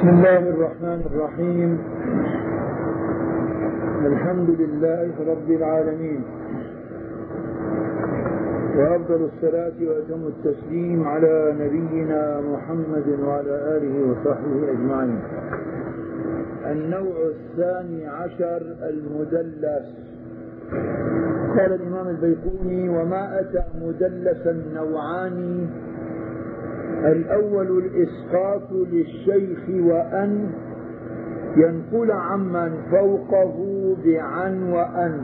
بسم الله الرحمن الرحيم. الحمد لله رب العالمين. وأفضل الصلاة وأتم التسليم على نبينا محمد وعلى آله وصحبه أجمعين. النوع الثاني عشر المدلس. قال الإمام البيقوني وما أتى مدلسا نوعان الأول الإسقاط للشيخ وأن ينقل عمن فوقه بعن وأن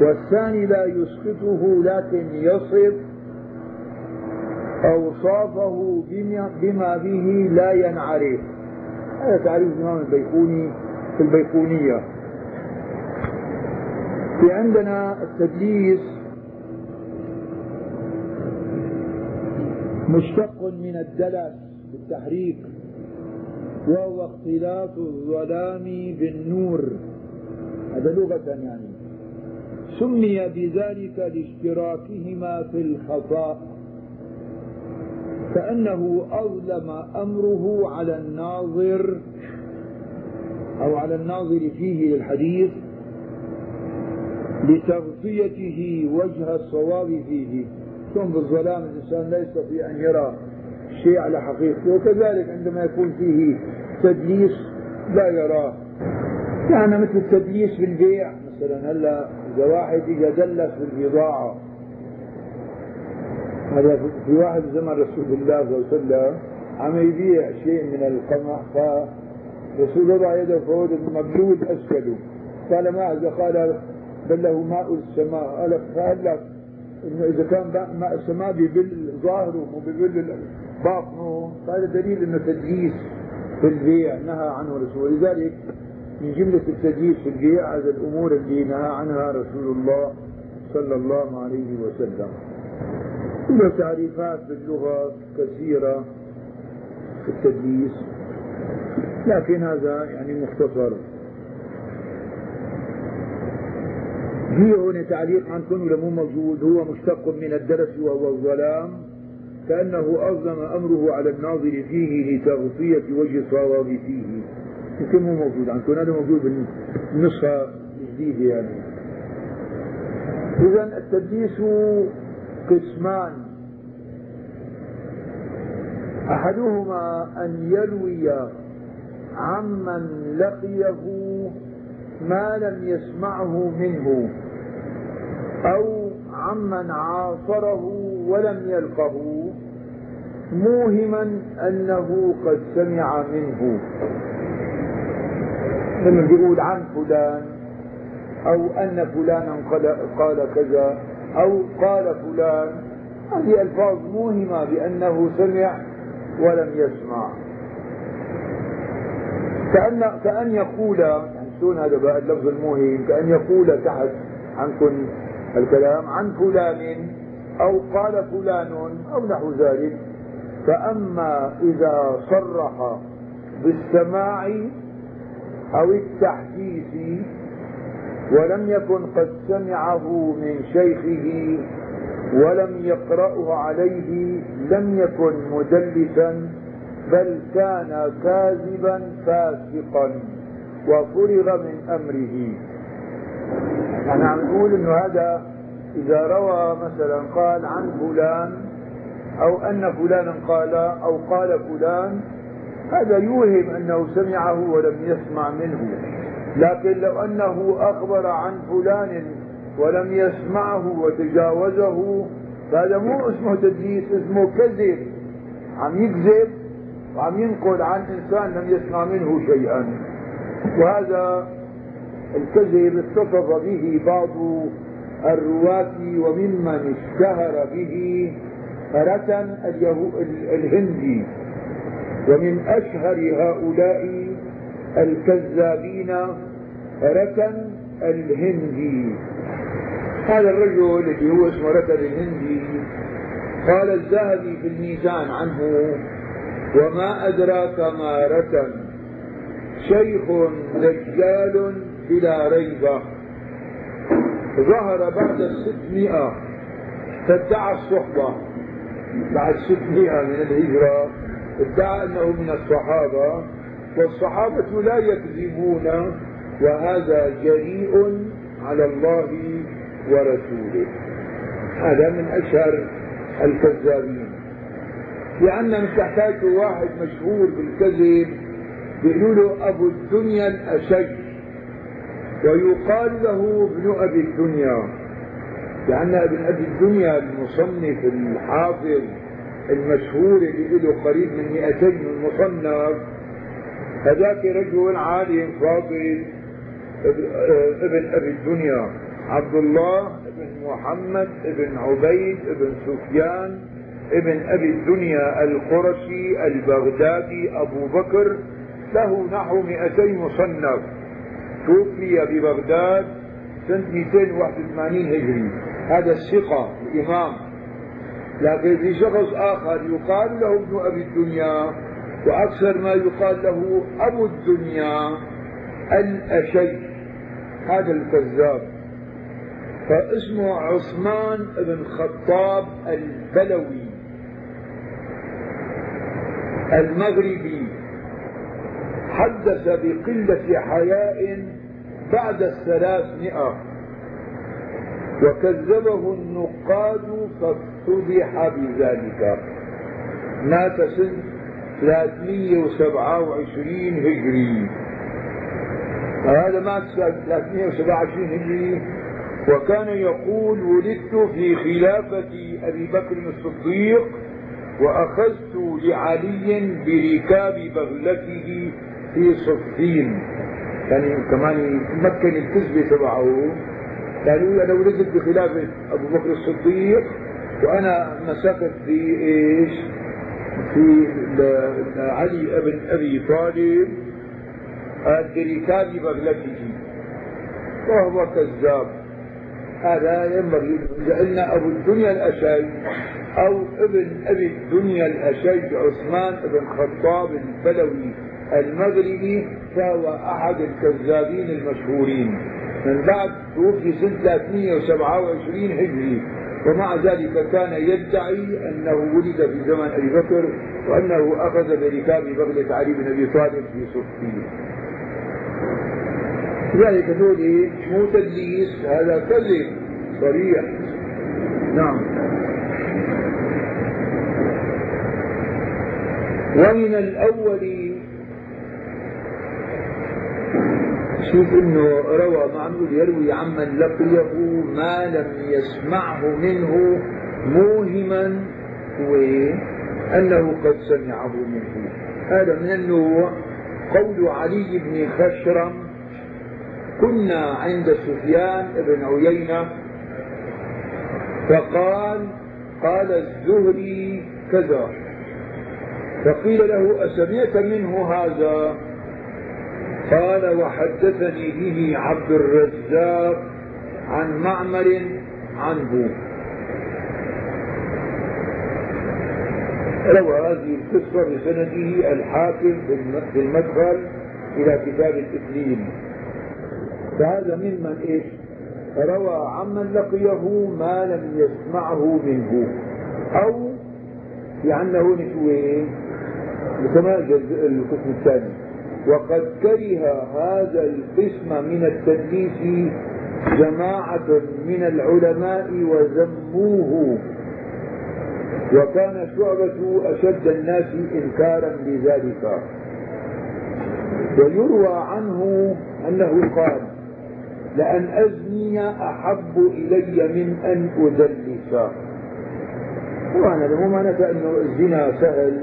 والثاني لا يسقطه لكن يصف أوصافه بما به لا ينعرف. هذا تعريف الإمام البيقوني في البيقونية. في عندنا التدليس مشتق من الدلس بالتحريك وهو اختلاط الظلام بالنور. هذا لغة يعني. سمي بذلك لاشتراكهما في الخطأ كأنه أظلم أمره على الناظر أو على الناظر فيه للحديث لتغطيته وجه الصواب فيه. ثم بالظلام الإنسان لا يستطيع أن يرى شيء على حقيقته وكذلك عندما يكون فيه تدليس لا يراه. يعني مثل التدليس في البيع مثلا. هلأ إذا واحد إذا دلس بالبضاعة هذا في واحد زمن رسول الله صلى الله عليه وسلم عم يبيع شيء من القمح فرسول وضع يده فوق مبلول أسفله. قال ما إذا قال بل له ماء السماء. قال لك إنه إذا كان ماء السماء بيبل ظاهره وبيبل باطنه فهذا دليل إنه تدليس في البيع نهى عنه الرسول ولذلك من جملة التدليس في البيع هذا الأمور اللي نهى عنها رسول الله صلى الله عليه وسلم. له تعريفات باللغة كثيرة في التدليس لكن هذا يعني مختصر. في هنا تعليق عنكم ولا مو موجود هو مشتق من الدرس وهو الظلام كأنه أظلم أمره على الناظر فيه لتغطية وجه صواب فيه. يمكن مو موجود عندكم هذا موجود بالنسخة الجديدة يعني. إذا التدليس قسمان. أحدهما أن يروي عمن لقيه ما لم يسمعه منه أو عمن عاصره ولم يلقه موهما أنه قد سمع منه. لما بيقول عن فلان أو أن فلانا قال كذا أو قال فلان هذه ألفاظ موهمة بأنه سمع ولم يسمع. كأن كأن يقول شلون هذا اللفظ الموهم كأن يقول تحت عنكم الكلام عن فلان أو قال فلان أو نحو ذلك. فأما إذا صرح بالسماع أو التحديث ولم يكن قد سمعه من شيخه ولم يقرأه عليه لم يكن مدلسا بل كان كاذبا فاسقا. وفرغ من أمره. يعني عم نقول إنه هذا إذا روى مثلا قال عن فلان أو أن فلانا قال أو قال فلان هذا يوهم أنه سمعه ولم يسمع منه. لكن لو أنه أخبر عن فلان ولم يسمعه وتجاوزه فهذا مو اسمه تدليس اسمه كذب. عم يكذب وعم ينقل عن إنسان لم يسمع منه شيئا. وهذا الكذب اتصف به بعض الرواة وممن اشتهر به رتن الهندي. ومن أشهر هؤلاء الكذابين رتن الهندي. هذا الرجل الذي هو اسمه رتن الهندي قال الذهبي في الميزان عنه وما أدراك ما رتن شيخ دجال بلا ريب. ظهر بعد الستمائة فادعى الصحبة. بعد ستمائة من الهجرة ادعى أنه من الصحابة والصحابة لا يكذبون وهذا جريء على الله ورسوله. هذا من أشهر الكذابين. مش تحتاج واحد مشهور بالكذب بيقولوا له أبو الدنيا الأشج. ويقال له ابن أبي الدنيا. لأن ابن أبي الدنيا المصنف الحافظ المشهور اللي له قريب من 200 من مصنف هذاك رجل عالم فاضل ابن أبي الدنيا. عبد الله ابن محمد ابن عبيد ابن سفيان ابن أبي الدنيا القرشي البغدادي أبو بكر له نحو 200 مصنف. توفي ببغداد سنة 281 هجري. هذا الثقة الإمام. لكن في شخص آخر يقال له ابن أبي الدنيا وأكثر ما يقال له أبو الدنيا الأشي. هذا الكذاب. فاسمه عثمان بن خطاب البلوي المغربي. حدث بقلة حياء بعد الثلاثمائة وكذبه النقاد فافتضح بذلك. مات سنة 327 هجري. هذا مات سنة 327 هجري. وكان يقول ولدت في خلافة أبي بكر الصديق وأخذت لعلي بركاب بغلته في صفين. يعني كمان يمكن الكذبة تبعه. قالوا أنا ولدت بخلافة أبو بكر الصديق وأنا مسكت في إيش؟ في علي ابن أبي طالب بركاب بغلته وهو كذاب. هذا ينبغي جعلنا أبو الدنيا الأشج أو ابن أبي الدنيا الأشج عثمان بن خطاب البلوي. المغربي فهو أحد الكذابين المشهورين. من بعد توفي سنة 327 هجري. ومع ذلك كان يدعي أنه ولد في زمن أبي بكر وأنه أخذ بركاب بغلة علي بن أبي طالب في صفين لذلك دول مو تدليس هذا كذب صريح. نعم. ومن الأول شوف إنه روى معمول يروي عمن لقيه ما لم يسمعه منه موهما وأنه قد سمعه منه. هذا من النوع. قول علي بن خشرم كنا عند سفيان بن عيينة فقال قال الزهري كذا. فقيل له أسمعت منه هذا؟ قال وحدثني به عبد الرزاق عن معمر عنه. روى هذه القصة بسنده الحاكم في المدخل إلى كتاب الإكليل فهذا ممن إيش؟ روى عمن لقيه ما لم يسمعه منه. أو لأنه نشوه كما القسم الثاني. وقد كره هذا القسم من التدليس جماعة من العلماء وذموه. وكان شعبة أشد الناس إنكارا لذلك. ويروى عنه أنه قال لأن أزني أحب إلي من أن أدلس. وأنا مو معناته أنه الزنا سهل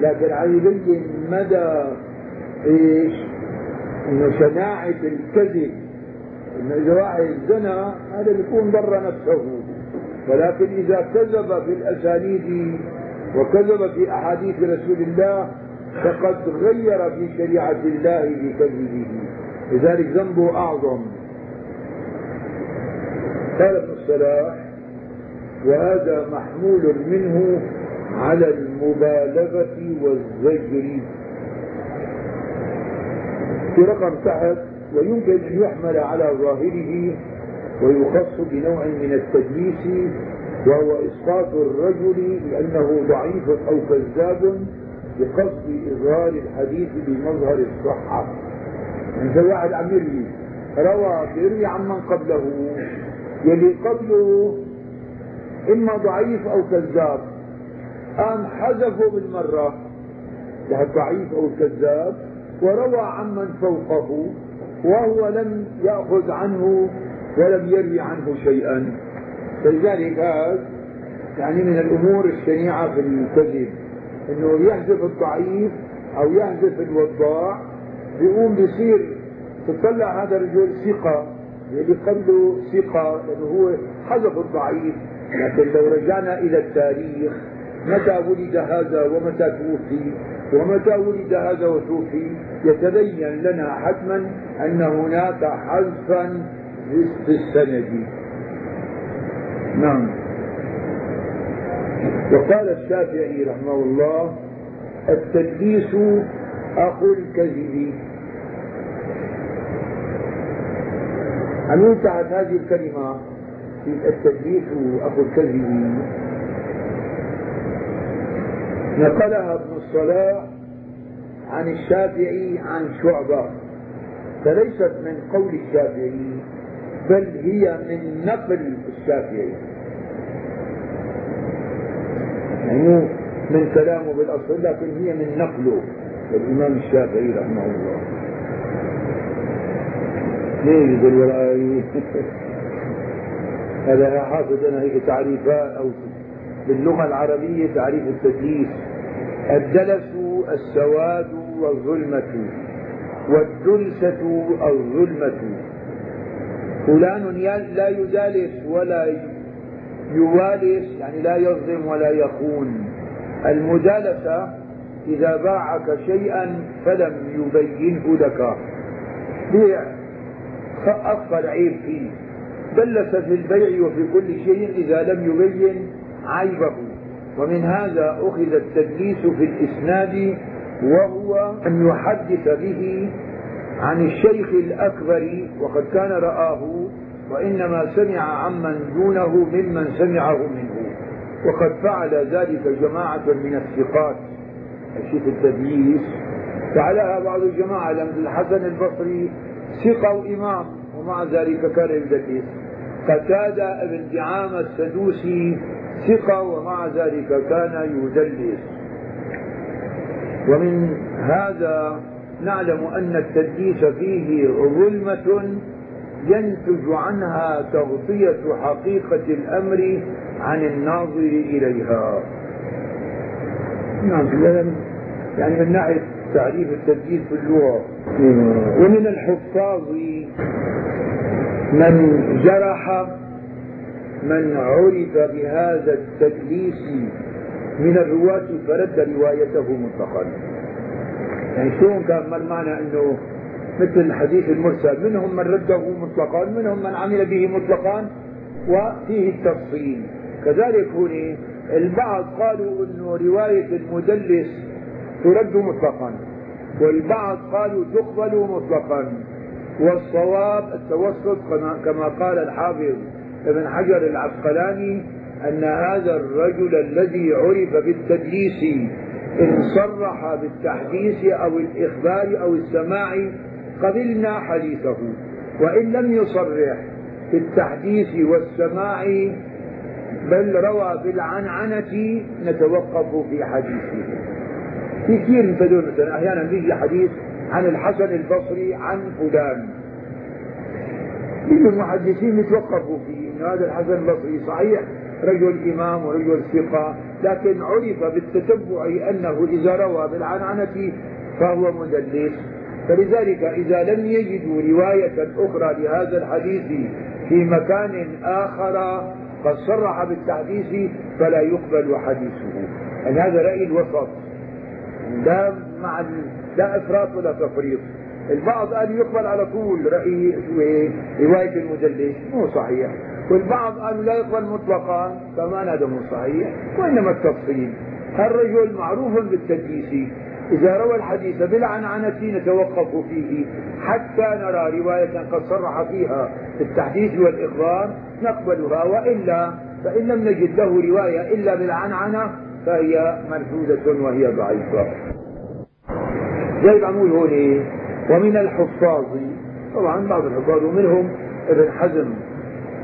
لكن على يبين مدى إيش؟ انه شناعة الكذب انه اذا واحد زنى هذا بيكون ضر نفسه. ولكن إذا كذب في الأسانيد وكذب في أحاديث رسول الله فقد غير في شريعة الله بكذبه. لذلك ذنبه أعظم. قال ابن الصلاح وهذا محمول منه على المبالغة والزجر. في رقم تحت ويمكن أن يحمل على ظاهره ويخص بنوع من التدليس وهو إسقاط الرجل لأنه ضعيف أو كذاب بقصد إظهار الحديث بمظهر الصحة. يعني واحد عم يروي روى بيروي عمن قبله يلي قبله إما ضعيف أو كذاب قام حذفه بالمرة ضعيف أو كذاب وروى عمن فوقه وهو لم يأخذ عنه ولم يروي عنه شيئا. فلذلك هذا يعني من الأمور الشنيعة في الكذب أنه يحذف الضعيف أو يحذف الوضاع بيقوم بيصير تطلع هذا الرجل ثقة اللي قبله ثقة لأنه هو حذف الضعيف. لكن لو رجعنا إلى التاريخ متى ولد هذا ومتى توفي؟ ومتى ولد هذا وتوفي؟ يتبين لنا حتما أن هناك حذفا في السند. نعم. وقال الشافعي رحمه الله التدليس أخو الكذب. هل تحت هذه الكلمة؟ التدليس أخو الكذب. نقلها ابن الصلاح عن الشافعي عن شعبة. فليست من قول الشافعي بل هي من نقل الشافعي. يعني من كلامه بالأصل لكن هي من نقله. للإمام الشافعي رحمه الله. ليه بالوراء هذا حافظ أنا هيك تعريفات أو باللغة العربية تعريف التدليس. الدلس السواد والظلمة والدلسة الظلمة. فلان لا يدالس ولا يوالس يعني لا يظلم ولا يخون. المدالسة إذا باعك شيئا فلم يبينه لك. بيع أخفى العيب فيه. دلس في البيع وفي كل شيء إذا لم يبين عيبه. ومن هذا أخذ التدليس في الإسناد وهو أن يحدث به عن الشيخ الأكبر وقد كان رآه وإنما سمع عمن دونه ممن سمعه منه وقد فعل ذلك جماعة من الثقات. الشيخ التدليس فعلها بعض الجماعة لم الحسن البصري ثقة وإمام ومع ذلك كان يدلس قتادة ابن دعامة السدوسي ثقة ومع ذلك كان يدلس. ومن هذا نعلم أن التدليس فيه ظلمة ينتج عنها تغطية حقيقة الأمر عن الناظر إليها. نعم يعني من ناحية تعريف التدليس في اللغة. ومن الحفاظ من جرح من عرف بهذا التدليس من الرواة فرد روايته مطلقا يعني شلون كان ما المعنى إنه مثل الحديث المرسل منهم من رده مطلقا منهم من عمل به مطلقا وفيه التفصيل. كذلك هنا البعض قالوا إنه رواية المدلس ترد مطلقا والبعض قالوا تقبل مطلقا. والصواب التوسط كما قال الحافظ ابن حجر العسقلاني أن هذا الرجل الذي عرف بالتدليس إن صرح بالتحديث أو الإخبار أو السماع قبلنا حديثه وإن لم يصرح بالتحديث والسماع بل روى بالعنعنة نتوقف في حديثه. في كثير من مثلا أحيانا بيجي حديث عن الحسن البصري عن فلان. بيجوا المحدثين يتوقفوا فيه. هذا الحسن البصري صحيح. رجل إمام ورجل ثقة. لكن عرف بالتتبع أنه إذا روى بالعنعنة فهو مدلس. فلذلك إذا لم يجدوا رواية أخرى لهذا الحديث في مكان آخر قد صرح بالتحديث فلا يقبل حديثه. يعني هذا رأي الوسط. لا مع لا إفراط ولا تفريط. البعض قال يقبل على طول رأي رواية المدلس مو صحيح. والبعض قالوا لا يقبل مطلقا كمان هذا مو صحيح وإنما التفصيل. الرجل معروف بالتدليس. إذا روى الحديث بالعنعنة نتوقف فيه حتى نرى رواية قد صرح فيها بالتحديث والإخبار نقبلها وإلا فإن لم نجد له رواية إلا بالعنعنة فهي منفوذة وهي ضعيفة. زي عمول هون ومن الحفاظ طبعا بعض الحفاظ ومنهم ابن حزم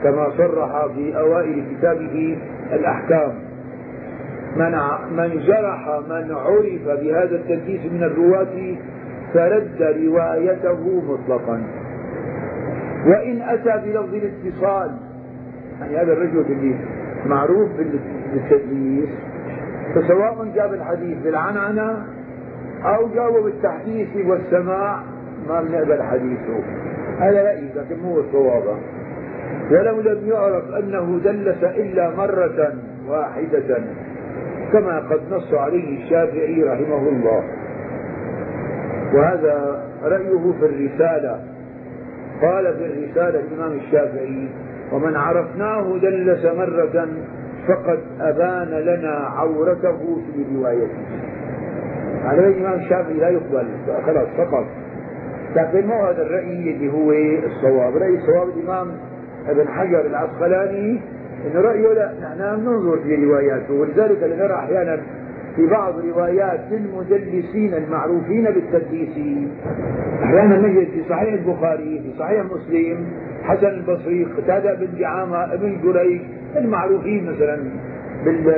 كما صرح في أوائل كتابه الأحكام. من من جرح من عرف بهذا التدليس من الرواة فرد روايته مطلقا. وإن أتى بلفظ الاتصال يعني هذا الرجل اللي معروف بالتدليس فسواء جاب الحديث بالعنعنة أو جابه بالتحديث والسماع ما بنقبل حديثه. هذا رأيي لكن مو الصواب. ولو لم يعرف أنه دلس إلا مرة واحدة كما قد نص عليه الشافعي رحمه الله. وهذا رأيه في الرسالة. قال في الرسالة الإمام الشافعي ومن عرفناه دلس مرة فقد أبان لنا عورته في روايته. على الإمام الشافعي لا يقبل خلاص فقط. لكن مو هذا الرأي اللي هو الصواب. رأي الصواب الإمام ابن حجر العسقلاني انه رأيه لا. نحن ننظر في رواياته ولذلك نرى أحيانا في بعض روايات المدلسين المعروفين بالتدليس. أحيانا نجد في صحيح البخاري في صحيح مسلم حسن البصري قتادة بن دعامة ابن جريج المعروفين مثلا بال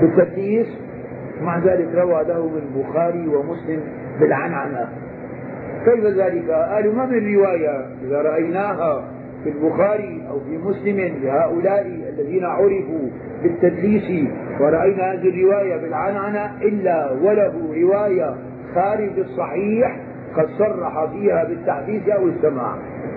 بالتدليس. مع ذلك روى له البخاري ومسلم بالعنعنة. كيف ذلك؟ قالوا ما من رواية. إذا رأيناها في البخاري أو في مسلم لهؤلاء الذين عرفوا بالتدليس ورأينا هذه الرواية بالعنعنة إلا وله رواية خارج الصحيح قد صرح فيها بالتحديث أو السماع.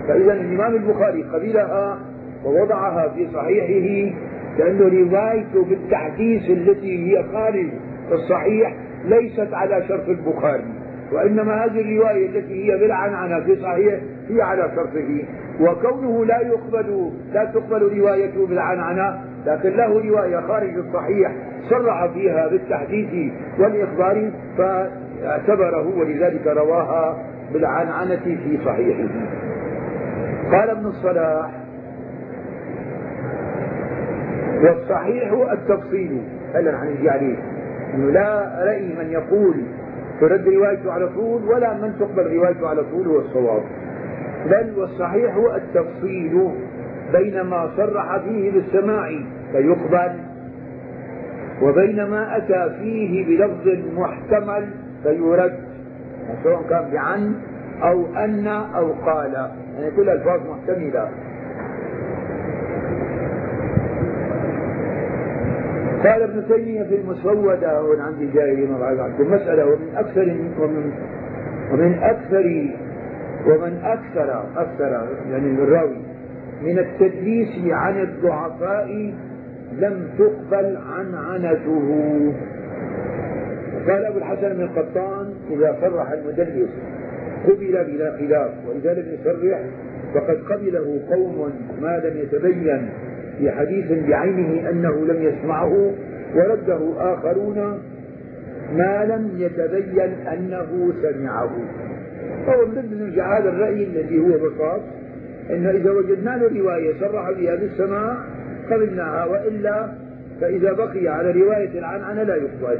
فإذا الإمام البخاري قبلها ووضعها في صحيحه لأن روايته بالتحديث التي هي خارج الصحيح ليست على شرط البخاري. وإنما هذه الرواية التي هي بالعنعنة في صحيح هي على شرطه. وكونه لا يقبل لا تقبل روايته بالعنعنة لكن له رواية خارج الصحيح صرح فيها بالتحديث والإخبار فاعتبره ولذلك رواها بالعنعنة في صحيحه. قال ابن الصلاح والصحيح التفصيل هلا نجي عليه إنه لا رأي من يقول ترد روايته على طول ولا من تقبل روايته على طول هو الصواب. بل والصحيح هو التفصيل بين ما صرح فيه بالسماع فيقبل وبين ما أتى فيه بلفظ محتمل فيرد سواء كان بعن أو أن أو قال. يعني كل ألفاظ محتملة. قال ابن تيمية في المسودة هون عندي جاي ما بعد عندكم مسألة ومن أكثر ومن ومن أكثر ومن أكثر أكثر يعني الراوي من التدليس عن الضعفاء لم تقبل عنعنته. قال أبو الحسن بن القطان إذا صرح المدلس قبل بلا خلاف وإذا لم يصرح فقد قبله قوم ما لم يتبين. في حديث بعينه أنه لم يسمعه ورده آخرون ما لم يتبين أنه سمعه. فهو من نرجع هذا الرأي الذي هو بساط أن إذا وجدنا له رواية صرح بها بالسماع قبلناها وإلا فإذا بقي على رواية العنعنة لا يقبل.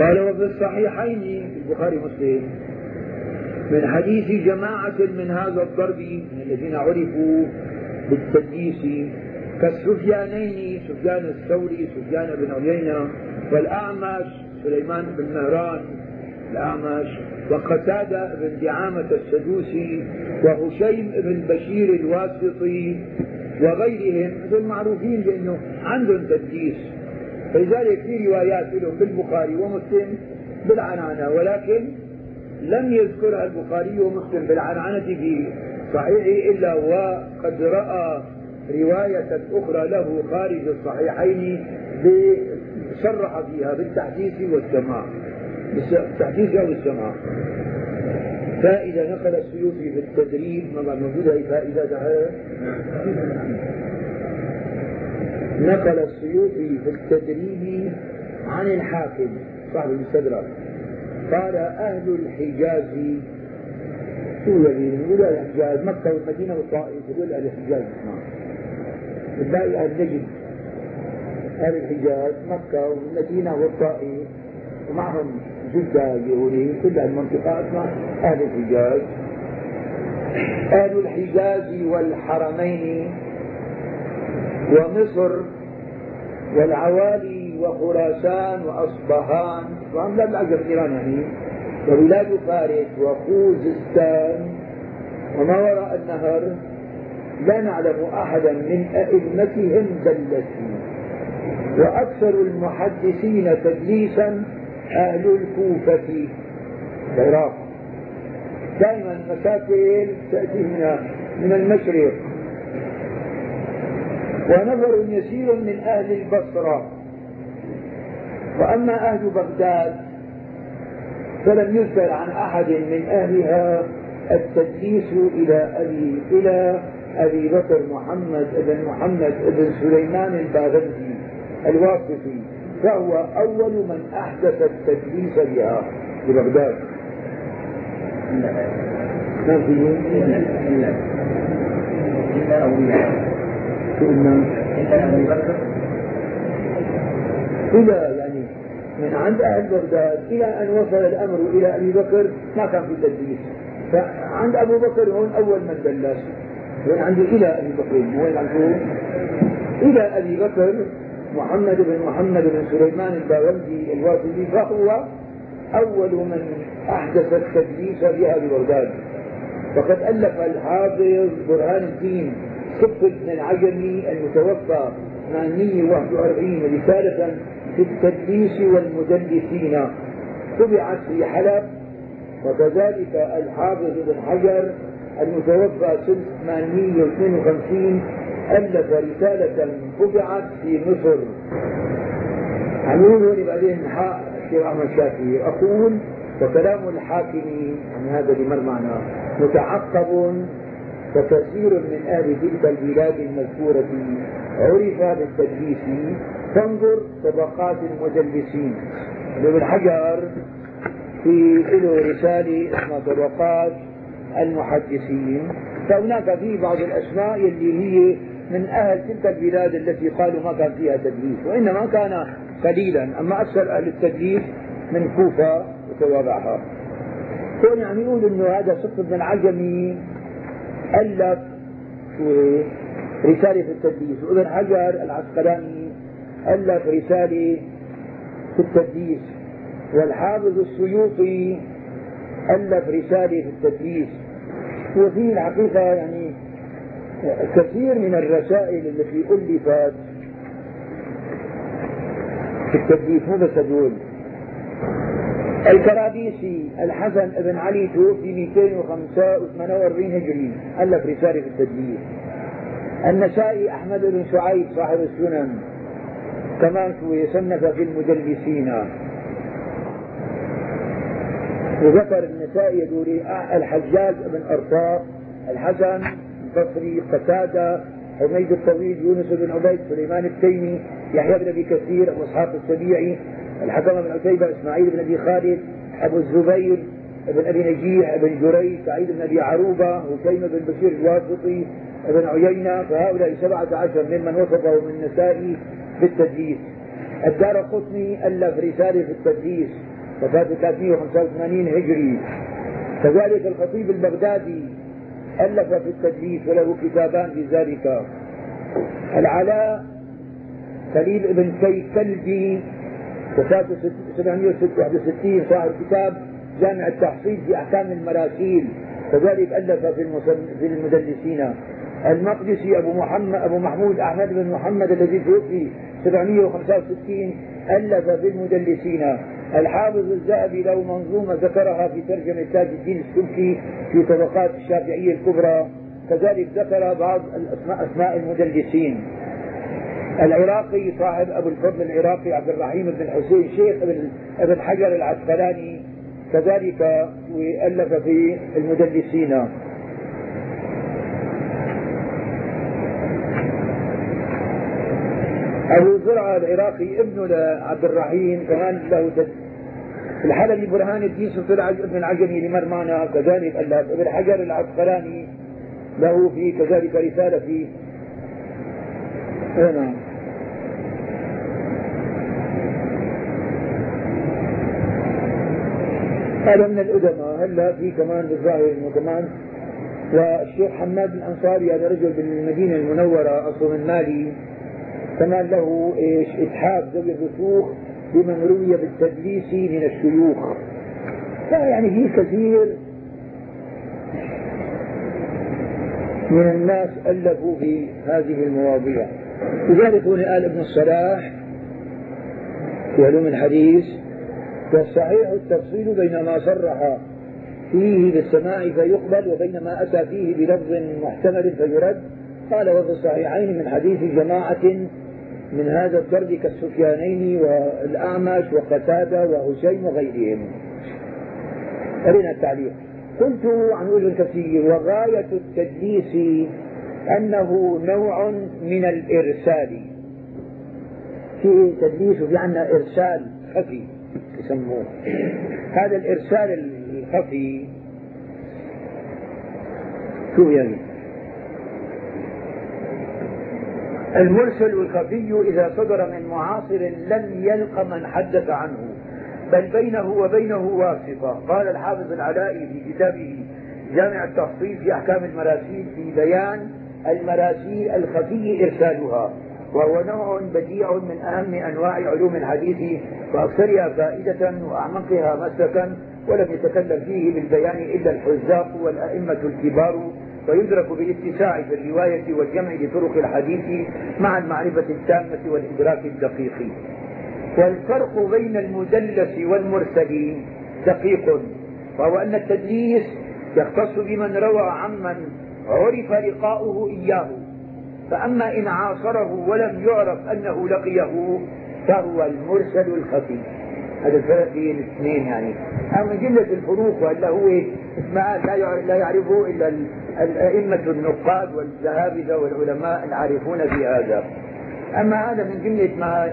قال وفي الصحيحين البخاري ومسلم من حديث جماعة من هذا الضرب من الذين عرفوا بالتدليس كالسفيانين سفيان الثوري سفيان بن عيينة والأعمش سليمان بن مهران الأعمش وقتادة بن دعامة السدوسي وهشيم بن بشير الواسطي وغيرهم هذول معروفين بأنه عندهم تدليس. فلذلك في روايات لهم بالبخاري ومسلم بالعنعنة ولكن لم يذكرها البخاري ومسلم بالعنعنة في صحيحه إلا وقد رأى رواية أخرى له خارج الصحيحين صرح فيها بالتحديث والسماع بالتحديث أو السماع. فائدة نقل السيوطي في التدريب ما موجودة هي فائدة نقل السيوطي في التدريب عن الحاكم صاحب المستدرك. قال أهل الحجاز شو الذي يقول الحجاز مكة والمدينة والطائف يقول أهل الحجاز. نعم. الباقي أهل نجد أهل الحجاز مكة والمدينة والطائف ومعهم جدة اليهودية كل المنطقة اسمها أهل الحجاز. أهل الحجاز والحرمين ومصر والعوالي وخراسان وأصبهان وهم لا بالعجب إيران يعني وبلاد فارس وخوزستان. وما وراء النهر لا نعلم أحدا من أئمتهم دلسوا وأكثر المحدثين تدليسا أهل الكوفة العراق. دائما المشاكل تأتي من من المشرق. ونفر يسير من أهل البصرة. وأما أهل بغداد فلم يذكر عن أحد من أهلها التدليس إلى أبي إلى أبي بكر محمد بن محمد بن سليمان الباغندي الواسطي فهو أول من أحدث التدليس بها في بغداد. ما في إلا إلا أبي بكر. إلى من عند أهل بغداد إلى أن وصل الأمر إلى أبي بكر ما كان في تدليس فعند أبو بكر هون أول من دلس. وين عنده إلى أبي بكر؟ وين عنده إلى أبي بكر. محمد بن محمد بن سليمان الباوندي الواسطي فهو أول من أحدث التدليس بها ببغداد وقد ألف الحافظ برهان الدين صف بن العجمي المتوفى 841 رسالة في التدليس والمدلسين طبعت في حلب وكذلك الحافظ بن حجر المتوفى سنة 852 ألف رسالة طبعت في مصر. يقولوا بعدين الشيخ أحمد شافعي أقول وكلام الحاكم عن هذا بمرمعنا متعقب فكثير من أهل تلك البلاد المذكورة عرف بالتدليس. تنظر طبقات المدلسين ابن حجر في له رسالة اسمها طبقات المحدثين. فهناك في بعض الأسماء اللي هي من أهل تلك البلاد التي قالوا ما كان فيها تدليس وإنما كان قليلا. أما أكثر أهل التدليس من كوفة وتوابعها هون يعني يقول إنه هذا صف بن العجمي الف رسالة في التدليس. وابن حجر العسقلاني ألف رسالة في التدليس. والحافظ السيوطي ألف رسالة في التدليس. وفي الحقيقة يعني كثير من الرسائل التي ألفت في التدليس. مو بس الكرابيسي الحسن بن علي توفي 248 هجري. ألف رسالة في التدليس النسائي أحمد بن شعيب صاحب السنن. كمان يصنف في المدلسين. وذكر النسائي يقول الحجاج بن أرطاق الحسن البصري قتادة حميد الطويل يونس بن عبيد سليمان التيمي يحيى بن أبي كثير ابو اسحاق السبيعي. الحكم بن عتيبة إسماعيل بن أبي خالد أبو الزبير بن أبي نجيح بن جريج سعيد بن أبي عروبة هشيم بن بشير الواسطي بن عيينة فهؤلاء سبعة عشر ممن وصفه من النسائي بالتدليس. الدار قطني ألف رسالة في التدليس وفاة 385 هجري. كذلك الخطيب البغدادي ألف في التدليس وله كتابان في ذلك. العلاء خليل بن كي كلبي وفاته 761 صاحب كتاب جامع التحصيل في أحكام المراسيل كذلك ألف في في المدلسين المقدسي أبو محمد أبو محمود أحمد بن محمد الذي توفي 765 ألف في المدلسين الحافظ الذهبي له منظومة ذكرها في ترجمة تاج الدين السلكي في طبقات الشافعية الكبرى كذلك ذكر بعض أسماء المدلسين العراقي صاحب أبو الفضل العراقي عبد الرحيم بن الحسين شيخ ابن حجر العسقلاني. كذلك والف في المدلسين. أبو زرعة العراقي ابن لعبد الرحيم كمان له الحلبي برهان الدين طلع ابن العجمي لمرمانا كذلك ألف. ابن حجر العسقلاني له في كذلك رسالة في نعم. هذا من الأدماء هلا في كمان بالظاهر انه كمان والشيخ حماد الأنصاري هذا رجل بالمدينة المنورة أصله من مالي كمان له إيش؟ إتحاد ذوي الرسوخ بمن روي بالتدليس من الشيوخ. يعني في كثير من الناس ألفوا في هذه المواضيع. لذلك قال ابن الصلاح في علوم الحديث والصحيح التفصيل بين ما صرح فيه بالسماع فيقبل وبين ما أتى فيه بلفظ محتمل فيرد. قال وفي الصحيحين من حديث جماعة من هذا الدرب كالسفيانين والأعمش وقتادة وهشيم وغيرهم. أرنا التعليق. قلت عن ابن كثير وغاية التدليس أنه نوع من الإرسال. في تدليس وفي عندنا إرسال خفي يسموه. هذا الإرسال الخفي شو يعني؟ المرسل الخفي إذا صدر من معاصر لم يلق من حدث عنه بل بينه وبينه واسطة. قال الحافظ العلائي في كتابه جامع التفصيل في أحكام المراسيل في بيان المراسيل الخفي إرسالها. وهو نوع بديع من أهم أنواع علوم الحديث وأكثرها فائدة وأعمقها مسلكا ولم يتكلم فيه بالبيان إلا الحزاق والأئمة الكبار. ويدرك بالاتساع في الرواية والجمع لطرق الحديث مع المعرفة التامة والإدراك الدقيق. والفرق بين المدلس والمرسل دقيق. وهو أن التدليس يختص بمن روى عمن عرف لقاؤه إياه. فأما إن عاصره ولم يعرف أنه لقيه فهو المرسل الخفي هذا الفرق بين الاثنين يعني. أما جلة الفروق وإلا هو ما لا يعرفه إلا الأئمة النقاد والذهابذة والعلماء العارفون في هذا أما هذا من جملة ما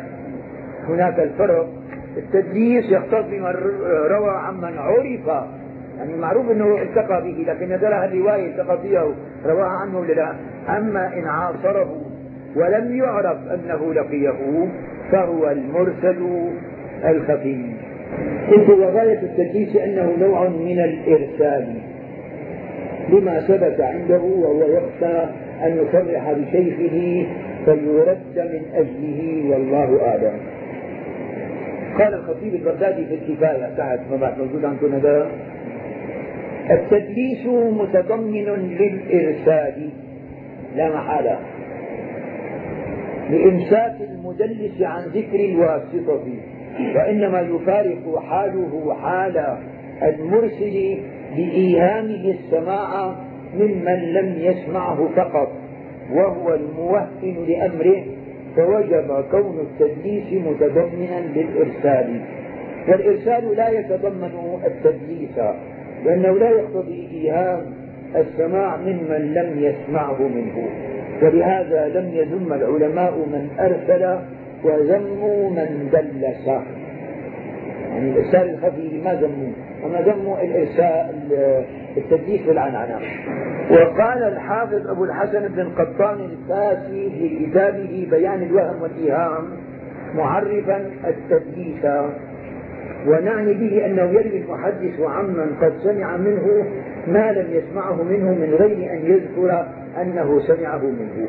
هناك الفرق التدليس يختص بمن روى عمن عرف يعني معروف إنه التقى به لكن ترى الروايه التقى فيها رواها عنه ولا لا؟ أما إن عاصره ولم يعرف أنه لقيه فهو المرسل الخفي. قلت وغاية التدليس أنه نوع من الإرسال. لما ثبت عنده وهو يخشى أن يصرح بشيخه فيرد من أجله والله أعلم. قال الخطيب البغدادي في الكفاية تحت ما بعد موجود عندكم هذا التدليس متضمن للإرسال لا محالة. لإمساك المدلس عن ذكر الواسطة. وإنما يفارق حاله حال المرسل بإيهامه السماع ممن لم يسمعه فقط وهو الموهن لأمره. فوجب كون التدليس متضمنا للإرسال. والإرسال لا يتضمن التدليس. لأنه لا يقتضي إيهام السماع ممن لم يسمعه منه. ولهذا لم يذم العلماء من أرسل وذموا من دلس يعني الإرسال الخفي ما ذموا وما ذموا التدليس بالعنعنة. وقال الحافظ أبو الحسن بن القطان الفاسي في كتابه بيان الوهم والإيهام معرفا التدليس. ونعني به أنه يروي المحدث عمن قد سمع منه ما لم يسمعه منه من غير أن يذكر أنه سمعه منه.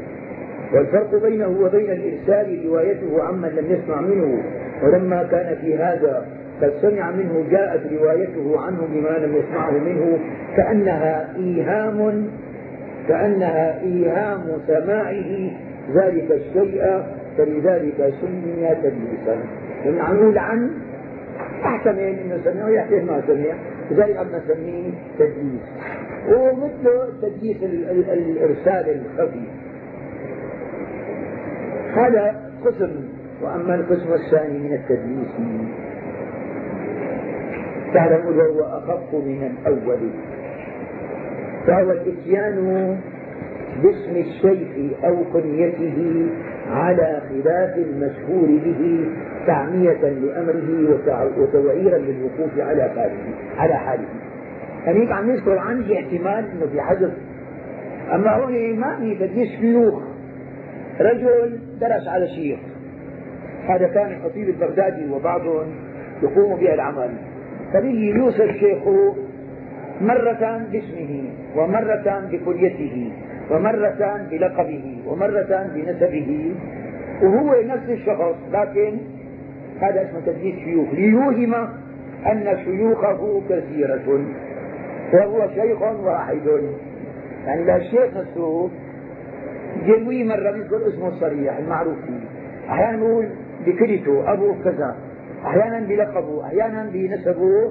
والفرق بينه وبين الإرسال روايته عمن لم يسمع منه ولما كان في هذا قد سمع منه جاءت روايته عنه بما لم يسمعه منه كأنها إيهام كأنها إيهام سماعه ذلك الشيء فلذلك سمي تدليسا. فنقول عن احتمل إنه سمع ويحتمل ما سمع لذلك عم نسميه تدليس ومثله تدليس الإرسال الخفي. هذا قسم وأما القسم الثاني من التدليس تعلم وهو أخف من الأول. فهو الإتيان باسم الشيخ أو كنيته على خلاف المشهور به تعمية لأمره وتوعيرا للوقوف على حاله على حاله. هنيك عم يذكر عندي احتمال إنه في حذف أما هون ما في بديش شيوخ. رجل درس على شيخ. هذا كان الخطيب البغدادي وبعضهم يقوم بها العمل فبيجي يوصف شيخه مرة باسمه ومرة بكليته ومرة بلقبه ومرة بنسبه. وهو نفس الشخص لكن هذا اسمه تدليس شيوخ. ليوهم أن شيوخه كثيرة. وهو شيخ واحد. يعني الشيخ نفسه جلوي مرة يذكر اسمه الصريح المعروف فيه. أحيانا يقول بكلته أبو كذا. أحيانا بلقبه أحيانا بنسبه.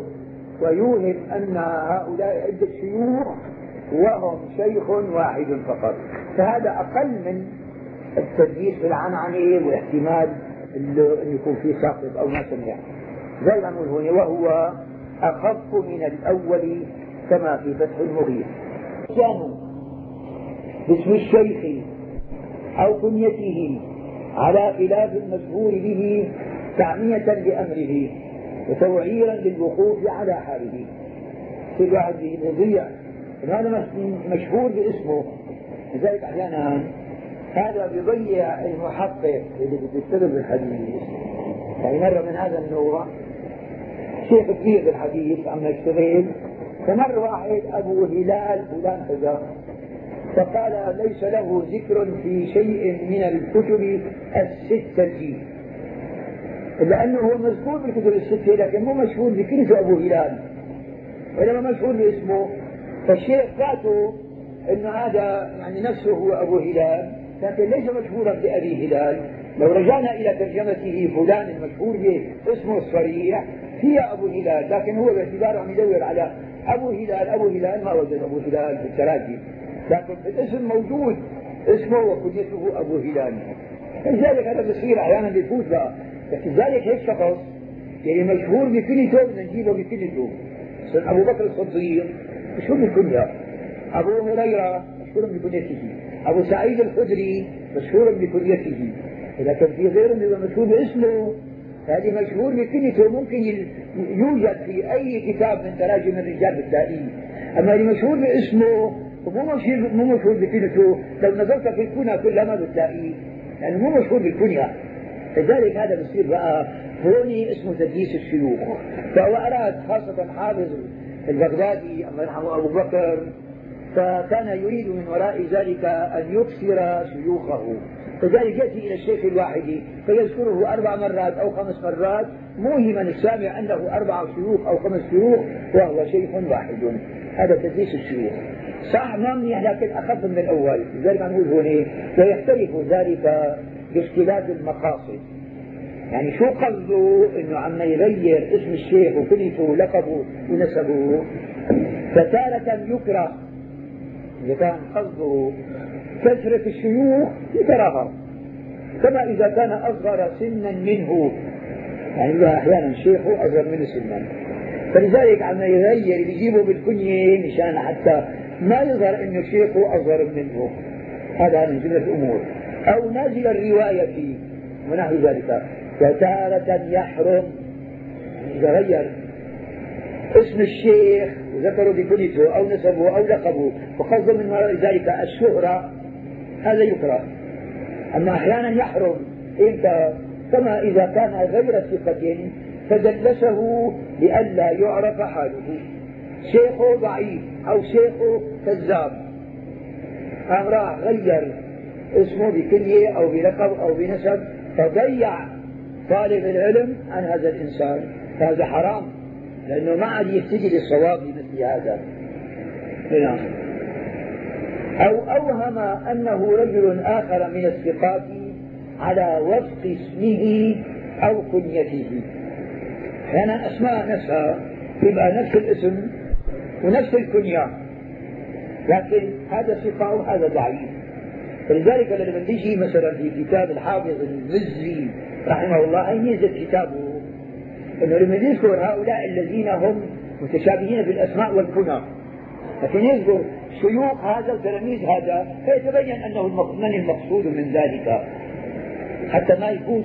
ويوهم أن هؤلاء عدة شيوخ وهم شيخ واحد فقط. فهذا أقل من التدليس في العنعنة واحتمال أن يكون في ساقط أو ما سمع. زي ما نقول هنا وهو أخف من الأول كما في فتح المغيث. كانوا باسم الشيخ أو كنيته على خلاف المشهور به تعمية لأمره وتوعيرا للوقوف على حاله. كل واحد يضيع هذا مشهور باسمه. لذلك أحيانا هذا بيضيع المحقق اللي بده بالحديث يعني مرة من هذا النوع شيخ كبير بالحديث عم يشتغل. فمر واحد أبو هلال فلان كذا. فقال ليس له ذكر في شيء من الكتب الستة لأنه هو مذكور بالكتب الستة لكن مو مشهور بكنيسة أبو هلال. وإنما مشهور باسمه. فالشيخ فاته أنه هذا يعني نفسه هو أبو هلال لكن ليس مشهورا بأبي هلال. لو رجعنا إلى ترجمته فلان المشهور به اسمه الصريح هي أبو هلال لكن هو باعتباره عم يدور على أبو هلال أبو هلال ما وجد أبو هلال في التراجم لكن الاسم موجود اسمه وكنيته أبو هلال. لذلك هذا بصير أحيانا بيفوت لكن ذلك هيك شخص يعني مشهور بكنيته بدنا نجيبه بكنيته أبو بكر الصديق مشهور بالكنية أبو هريرة مشهور بكنيته. أبو سعيد الخدري مشهور بكنيته. إذا كان في غيرهم يبقى مشهور باسمه هذه مشهور بكنيته ممكن يوجد في أي كتاب من تراجم الرجال بتلاقيه أما اللي مشهور باسمه ومو مشهور مو مشهور بكنيته لو نظرت في الكنى كلها ما بتلاقيه لأنه مو مشهور بالكنية. لذلك هذا بصير بقى هوني اسمه تدليس الشيوخ. فهو أراد خاصة حافظ البغدادي الله يرحمه أبو بكر. فكان يريد من وراء ذلك أن يكسر شيوخه. فذلك يأتي إلى الشيخ الواحد فيذكره أربع مرات أو خمس مرات. موهما السامع أنه أربع شيوخ أو خمس شيوخ وهو شيخ واحد. هذا تدليس الشيوخ. صح ما منيح لكن أخف من الأول لذلك نقول هنا ويختلف ذلك باختلاف المقاصد. يعني شو قصده إنه عم يغير اسم الشيخ وكلفه ولقبه ونسبه؟ فتارة يكره. إذا كان قصده كثرة الشيوخ يكرهها كما إذا كان أصغر سنا منه. يعني أحيانا شيخه أصغر منه سنا. فلذلك عم يغير بيجيبه بالكنية مشان حتى ما يظهر إنه شيخه أصغر منه. هذا من جملة الأمور. أو نازل الرواية فيه ونحو ذلك. فتارة يحرم. إذا غير اسم الشيخ ذكروا بكنيته أو نسبه أو لقبه وقصد من وراء ذلك الشهرة. هذا يكره أما أحيانا يحرم. إمتى كما إذا كان غير ثقة فدلسه لئلا يعرف حاله. شيخه ضعيف أو شيخه كذاب. قام راح غير. اسمه بكنية أو بلقب أو بنسب. فضيع طالب العلم عن هذا الإنسان فهذا حرام لأنه ما عاد يهتدي للصواب بمثل هذا. نعم. أو أوهم أنه رجل آخر من الثقات على وفق اسمه أو كنيته. أحيانا أسماء نفسها تبقى نفس الاسم ونفس الكنية لكن هذا ثقة وهذا ضعيف. فلذلك لما تيجي مثلا في كتاب الحافظ المزي رحمه الله أي ميزة كتابه؟ أنه لما يذكر هؤلاء الذين هم متشابهين في الأسماء والكنى لكن يذكر شيوخ هذا وتلاميذ هذا فيتبين أنه من المقصود من ذلك. حتى ما يكون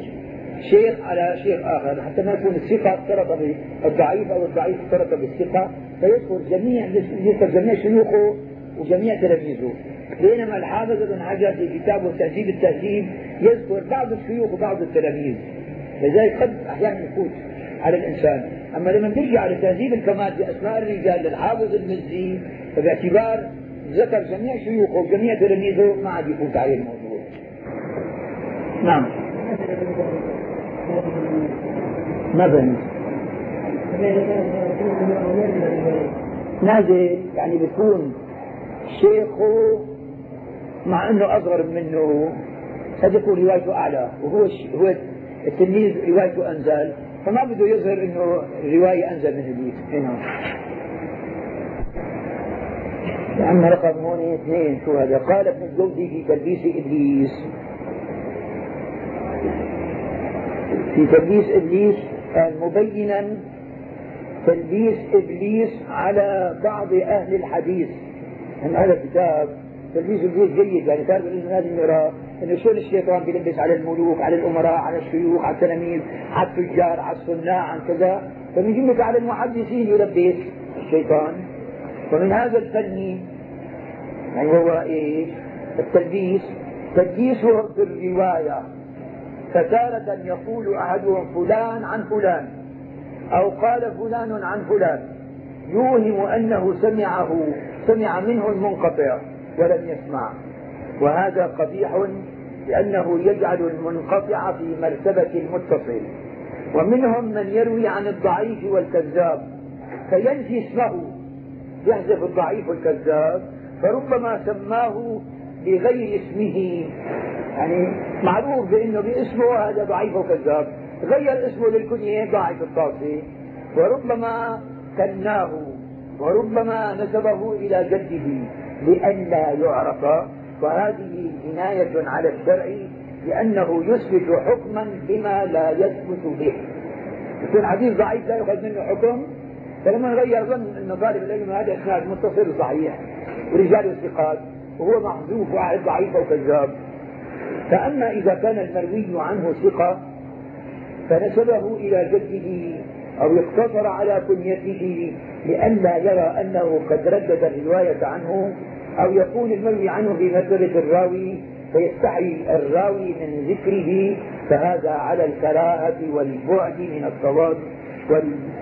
شيخ على شيخ آخر حتى ما يكون الثقة اختلط بالضعيف أو الضعيف اختلط بالثقة فيذكر جميع يذكر جميع شيوخه وجميع تلاميذه. بينما الحافظ ابن حجر في كتابه تهذيب التهذيب يذكر بعض الشيوخ وبعض التلاميذ. لذلك قد أحيانا يفوت على الإنسان. أما لما ترجع على تهذيب الكمال بأسماء الرجال للحافظ المزي فباعتبار ذكر جميع شيوخه وجميع تلاميذه ما عاد يفوت عليه الموضوع. نعم. ما فهمت؟ نازل يعني بيكون شيخه مع أنه أصغر منه قد يكون روايته أعلى وهو هو التلميذ روايته أنزل فما بده يظهر إنه الروايه أنزل من البيت نعم. لأن رقم هون اثنين شو هذا؟ قال ابن الجوزي في تلبيس إبليس. في تلبيس إبليس قال مبينا تلبيس إبليس على بعض أهل الحديث. من هذا الكتاب تلبيس إبليس جيد يعني كان لازم نرى إنه شو الشيطان بيلبس على الملوك على الأمراء على الشيوخ على التلاميذ على التجار على الصناع عن كذا. فمن جملة على المحدثين يلبس الشيطان. ومن هذا الفن يعني هو إيش؟ التلبيس. تلبيسه في الرواية. فتارة يقول أحدهم فلان عن فلان أو قال فلان عن فلان. يوهم أنه سمعه سمع منه المنقطع. ولم يسمع. وهذا قبيح لأنه يجعل المنقطع في مرتبة المتصل. ومنهم من يروي عن الضعيف والكذاب فينفي اسمه. يحذف الضعيف والكذاب فربما سماه بغير اسمه. يعني معروف بأنه باسمه هذا ضعيف وكذاب. غير اسمه للكنية ضعيف الطاسي وربما كناه وربما نسبه إلى جده. لئلا يعرف. وهذه جناية على الشرع لأنه يثبت حكما بما لا يثبت به. يكون حديث ضعيف لا يؤخذ منه حكم. فلما غير ظن أن طالب العلم هذا إسناد متصل صحيح. ورجال الثقات وهو محذوف ضعيف أو كذاب فأما إذا كان المروي عنه ثقة فنسبه إلى جده أو اقتصر على كنيته لئلا يرى أنه قد ردد الرواية عنه أو يكون المروي عنه في مرتبة الراوي فيستحي الراوي من ذكره فهذا على الكراهة والبعد من الصواب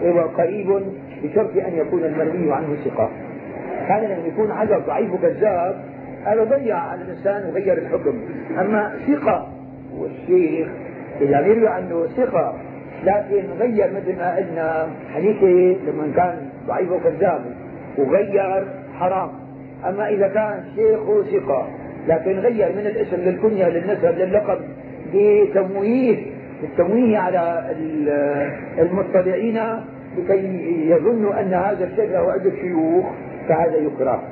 وقريب بشرط أن يكون المروي عنه ثقة. هذا لما يكون عدد ضعيف وكذاب هذا ضيع على الإنسان وغير الحكم. أما ثقة والشيخ إذا يروي عنه ثقة لكن غير مثل ما قلنا حديثه لما كان ضعيف وكذاب وغير حرام. أما إذا كان شيخه ثقة لكن غير من الاسم للكنية للنسب للقب بتمويه التمويه على المطلعين لكي يظنوا أن هذا الشيخ له عدة شيوخ فهذا يكره.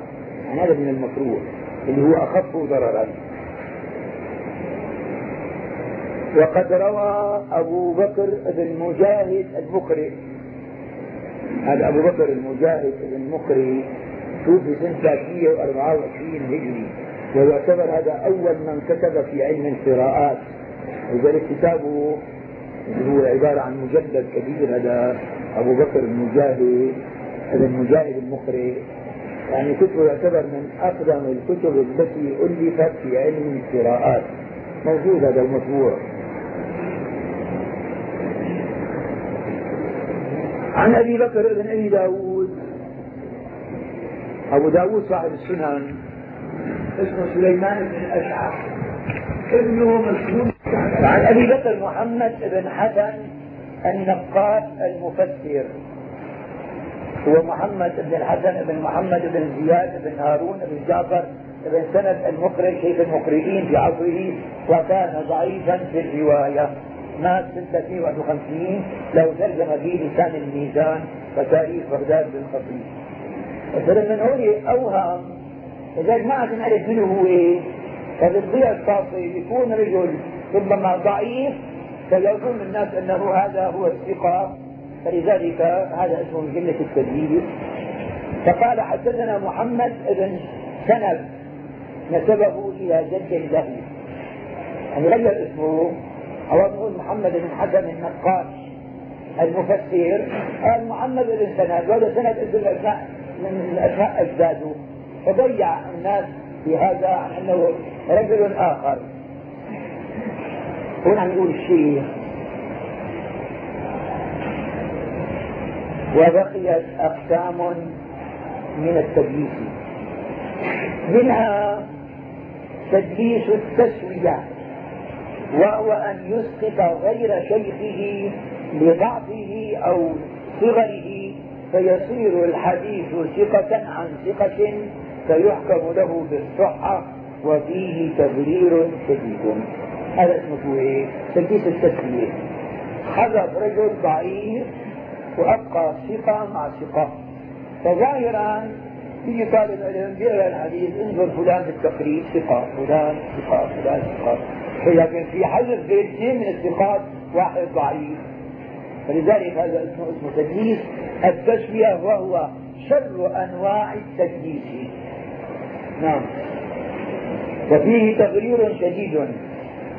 يعني هذا من المكروه اللي هو أخف ضررا. وقد روى أبو بكر بن مجاهد المقرئ هذا أبو بكر المجاهد بن مقرئ توفي سنة 324 هجري. ويعتبر هذا أول من كتب في علم القراءات. ولذلك كتابه هو عبارة عن مجلد كبير. هذا أبو بكر المجاهد هذا المجاهد المقرئ يعني كتبه يعتبر من أقدم الكتب التي ألفت في علم القراءات. موجود هذا المطبوع عن أبي بكر بن أبي داود. أبو داود صاحب السنن. اسمه سليمان بن الأشعث ابنه مسلوم عن أبي بكر محمد بن حسن النقاش المفسر. هو محمد بن الحسن بن محمد بن زياد بن هارون بن جعفر بن سند المقرئ شيخ المقرئين في عصره وكان ضعيفا في الرواية. مات 651 لو ترجم في لسان الميزان وتاريخ بغداد بالخطيب فلما هون اوهم لذلك ما عاد نعرف منه هو فبتضيع التفصيل يكون رجل ربما ضعيف فيظن الناس أنه هذا هو الثقة فلذلك هذا اسمه من جملة التدليس فقال حدثنا محمد بن سند نسبه إلى جد له. يعني غير اسمه. أو نقول محمد بن حسن النقاش المفسر قال محمد بن سند وهذا سند اسم الأسماء من الأسماء اجداده فضيع الناس في هذا عن أنه رجل آخر. هنا نقول الشيخ. وبقيت أقسام من التدليس. منها تدليس التسوية. وهو أن يسقط غير شيخه لضعفه أو صغره فيصير الحديث ثقة عن ثقة فيحكم له بالصحة وفيه تبرير شديد. هذا اسمه إيه؟ تدليس التسوية حذف رجل ضعيف وأبقى ثقة مع ثقة. فظاهرا في طالب علم بيقرأ الحديث انظر فلان في التقريب ثقة فلان ثقة فلان ثقة. لكن في حذف بيتين من الثقات واحد ضعيف. فلذلك هذا اسمه اسمه تدليس التسوية وهو شر أنواع التدليس نعم. وفيه تغرير شديد.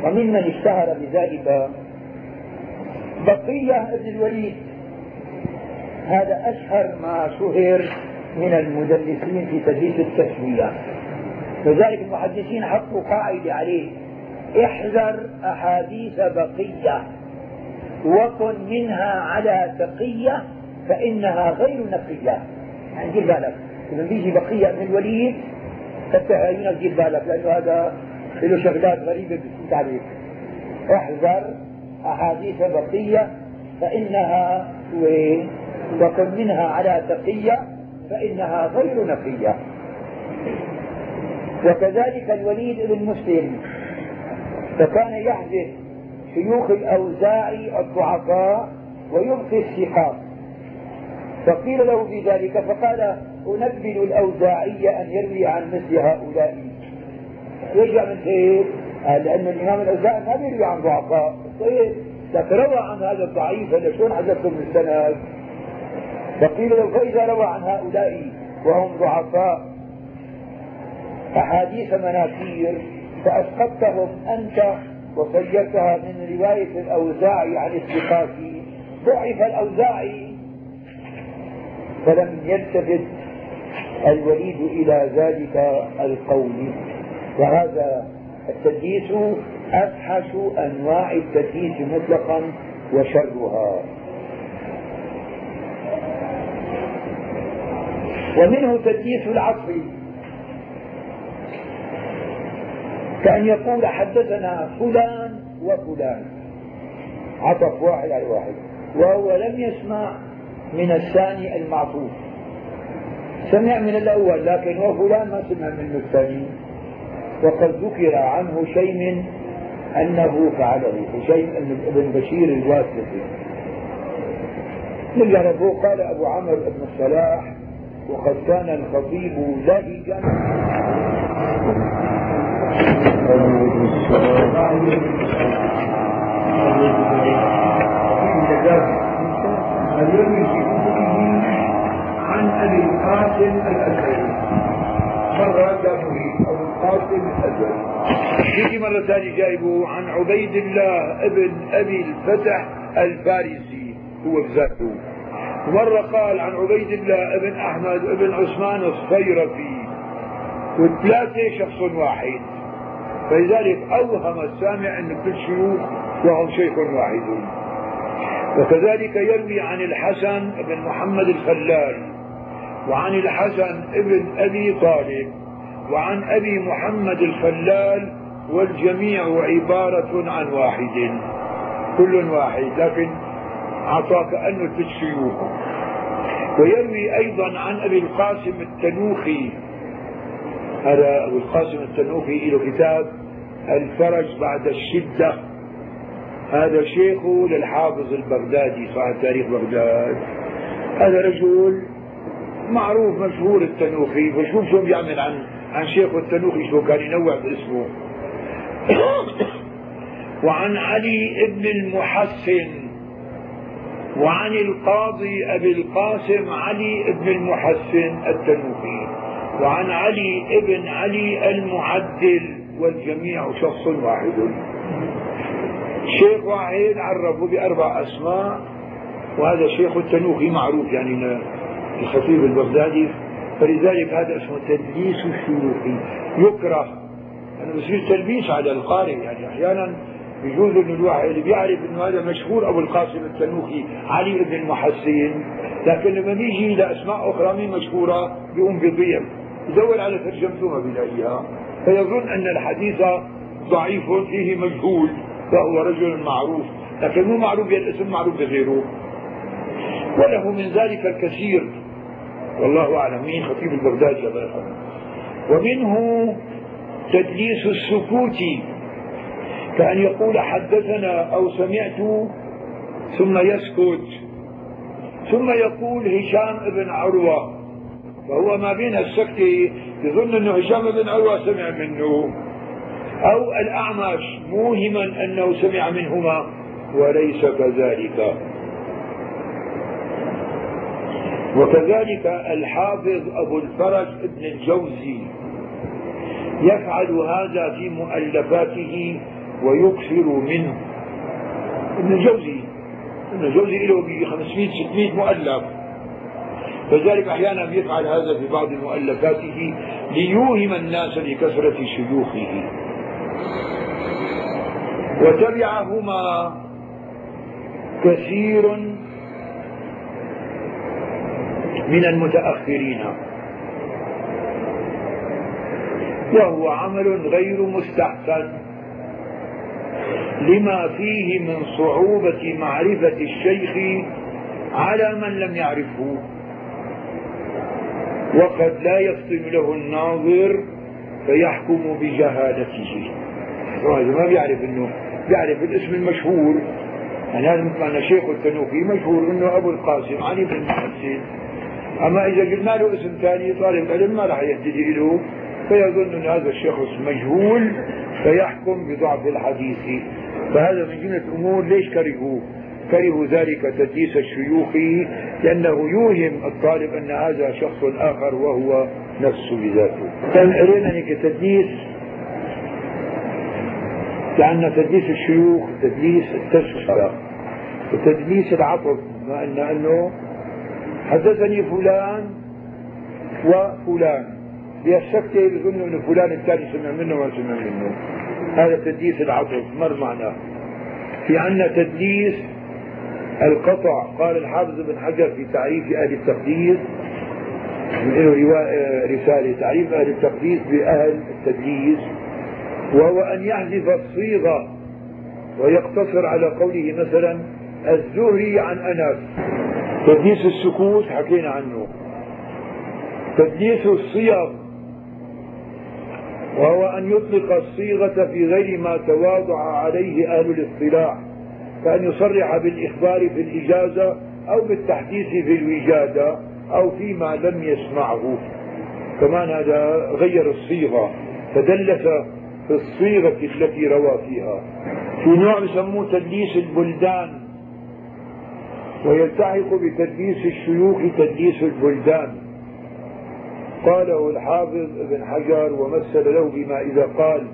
وممن اشتهر بذلك بقية بن الوليد. هذا أشهر ما شهر من المدلسين في تدليس التسوية لذلك المحدثين حطوا قاعدة عليه. احذر أحاديث بقية وكن منها على تقية فإنها غير نقية. يعني دير بالك إذا بيجي بقية من الوليد فتهيئنا دير بالك لأنه هذا له شغلات غريبة بتفوت عليك احذر أحاديث بقية فإنها وكن منها على تقية فإنها غير نقية. وكذلك الوليد بن مسلم. فكان يحذف شيوخ الأوزاعي الضعفاء ويبقي الثقات فقيل له في ذلك فقال أنبل الأوزاعي أن يروي عن مثل هؤلاء. يرجع من هيك لأن الإمام الأوزاعي ما بيروي عن ضعفاء. طيب لكن روى عن هذا الضعيف هذا شلون حذفته من السند؟ فقيل له فإذا روى عن هؤلاء وهم ضعفاء أحاديث مناكير فأسقطتهم أنت وصيرتها من رواية الأوزاعي عن الثقات. ضعف الأوزاعي. فلم يلتفت الوليد إلى ذلك القول. وهذا التدليس أفحش أنواع التدليس مطلقا وشرها. ومنه تدليس العصر كأن يقول حدثنا فلان وفلان. عطف واحد على واحد. وهو لم يسمع من الثاني المعطوف. سمع من الأول لكن وفلان ما سمع منه الثاني. وقد ذكر عنه شيء من أنه فعله شيء ابن بشير الواسطي. نرجع قال أبو عمرو بن الصلاح وقد كان الخطيب لهجا. اليوم في كتبه عن ابي القاسم الازهري مرة جابه ابو القاسم الازهري يجي مرة ثانية جايبه عن عبيد الله ابن أبي الفتح الفارسي هو بذاته مرة قال عن عبيد الله ابن أحمد ابن عثمان الصيرفي. والثلاثة شخص واحد. فلذلك أوهم السامع أن كل شيوخ وهم شيخ واحد. وكذلك يروي عن الحسن بن محمد الخلال وعن الحسن ابن أبي طالب وعن أبي محمد الخلال والجميع عبارة عن واحد. كل واحد لكن أعطى كأنه في الشيوخ ويروي أيضا عن أبي القاسم التنوخي. هذا أبو القاسم التنوخي له كتاب الفرج بعد الشدة. هذا شيخه للحافظ البغدادي صاحب تاريخ بغداد. هذا رجل معروف مشهور التنوخي. فشوف شو بيعمل عن عن شيخه التنوخي شو كان ينوع باسمه وعن علي ابن المحسن. وعن القاضي أبي القاسم علي ابن المحسن التنوخي. وعن علي ابن علي المعدل. والجميع شخص واحد. شيخ واحد عرفه بأربع أسماء وهذا شيخ التنوخي معروف يعني الخطيب البغدادي. فلذلك هذا اسمه تدليس الشيوخي. يكره. أنه بصير تلبيس على القارئ يعني. أحيانا يجوز أن الواحد اللي بيعرف أنه هذا مشهور أبو القاسم التنوخي علي بن المحسن لكن لما بيجي لأسماء أخرى مين مشهورة؟ بيقوم بيضيع يدور على ترجمته ما بيلاقيها. فيظن أن الحديث ضعيف فيه مجهول فهو رجل معروف. لكن مو معروف بالاسم معروف بغيره. وله من ذلك الكثير. والله أعلم مين خطيب يرحمه ومنه تدليس السكوت. كأن يقول حدثنا أو سمعت ثم يسكت. ثم يقول هشام بن عروة. فهو ما بين السكتة يظن أنه هشام بن عروة سمع منه أو الأعمش موهما أنه سمع منهما وليس كذلك. وكذلك الحافظ أبو الفرج ابن الجوزي يفعل هذا في مؤلفاته ويكثر منه. ابن الجوزي ابن الجوزي له ب 500 600 مؤلف. فذلك أحيانا يفعل هذا في بعض مؤلفاته ليوهم الناس بكثره شيوخه. وتبعهما كثير من المتأخرين. وهو عمل غير مستحسن لما فيه من صعوبة معرفة الشيخ على من لم يعرفه. وقد لا يفطن له الناظر فيحكم بجهالته. هذا ما بيعرف انه بيعرف الاسم المشهور. يعني هذا مثل ما شيخ التنوخي مشهور إنه أبو القاسم علي بن محسن أما إذا قلنا له اسم ثاني طالب علم ما راح يهتدي له. فيظن أن هذا الشخص مجهول فيحكم بضعف الحديث. فهذا من جملة الأمور ليش كرهوا كرهوا ذلك تدليس الشيوخ لأنه يوهم الطالب أن هذا شخص آخر وهو نفسه بذاته. كان علينا كتدليس لأن تدليس الشيوخ تدليس التسوية وتدليس العطف ما أن أنه حدثني فلان وفلان. السكتة يظنوا انه فلان الثاني سمع منه وما سمع منه. هذا تدليس العطف مر معناه في عندنا تدليس القطع قال الحافظ بن حجر في تعريف أهل التقديس من له رسالة تعريف أهل التقديس بأهل التدليس وهو أن يحذف الصيغة ويقتصر على قوله مثلا الزهري عن أنس. تدليس السكوت حكينا عنه. تدليس الصيغ وهو أن يطلق الصيغة في غير ما تواضع عليه أهل الاصطلاح. كأن يصرح بالإخبار في الإجازة أو بالتحديث في الوجادة أو فيما لم يسمعه. كمان هذا غير الصيغة تدلس في الصيغة التي روى فيها. في نوع يسموه تدليس البلدان ويلتحق بتدليس الشيوخ تدليس البلدان. قاله الحافظ ابن حجر ومثل له بما إذا قال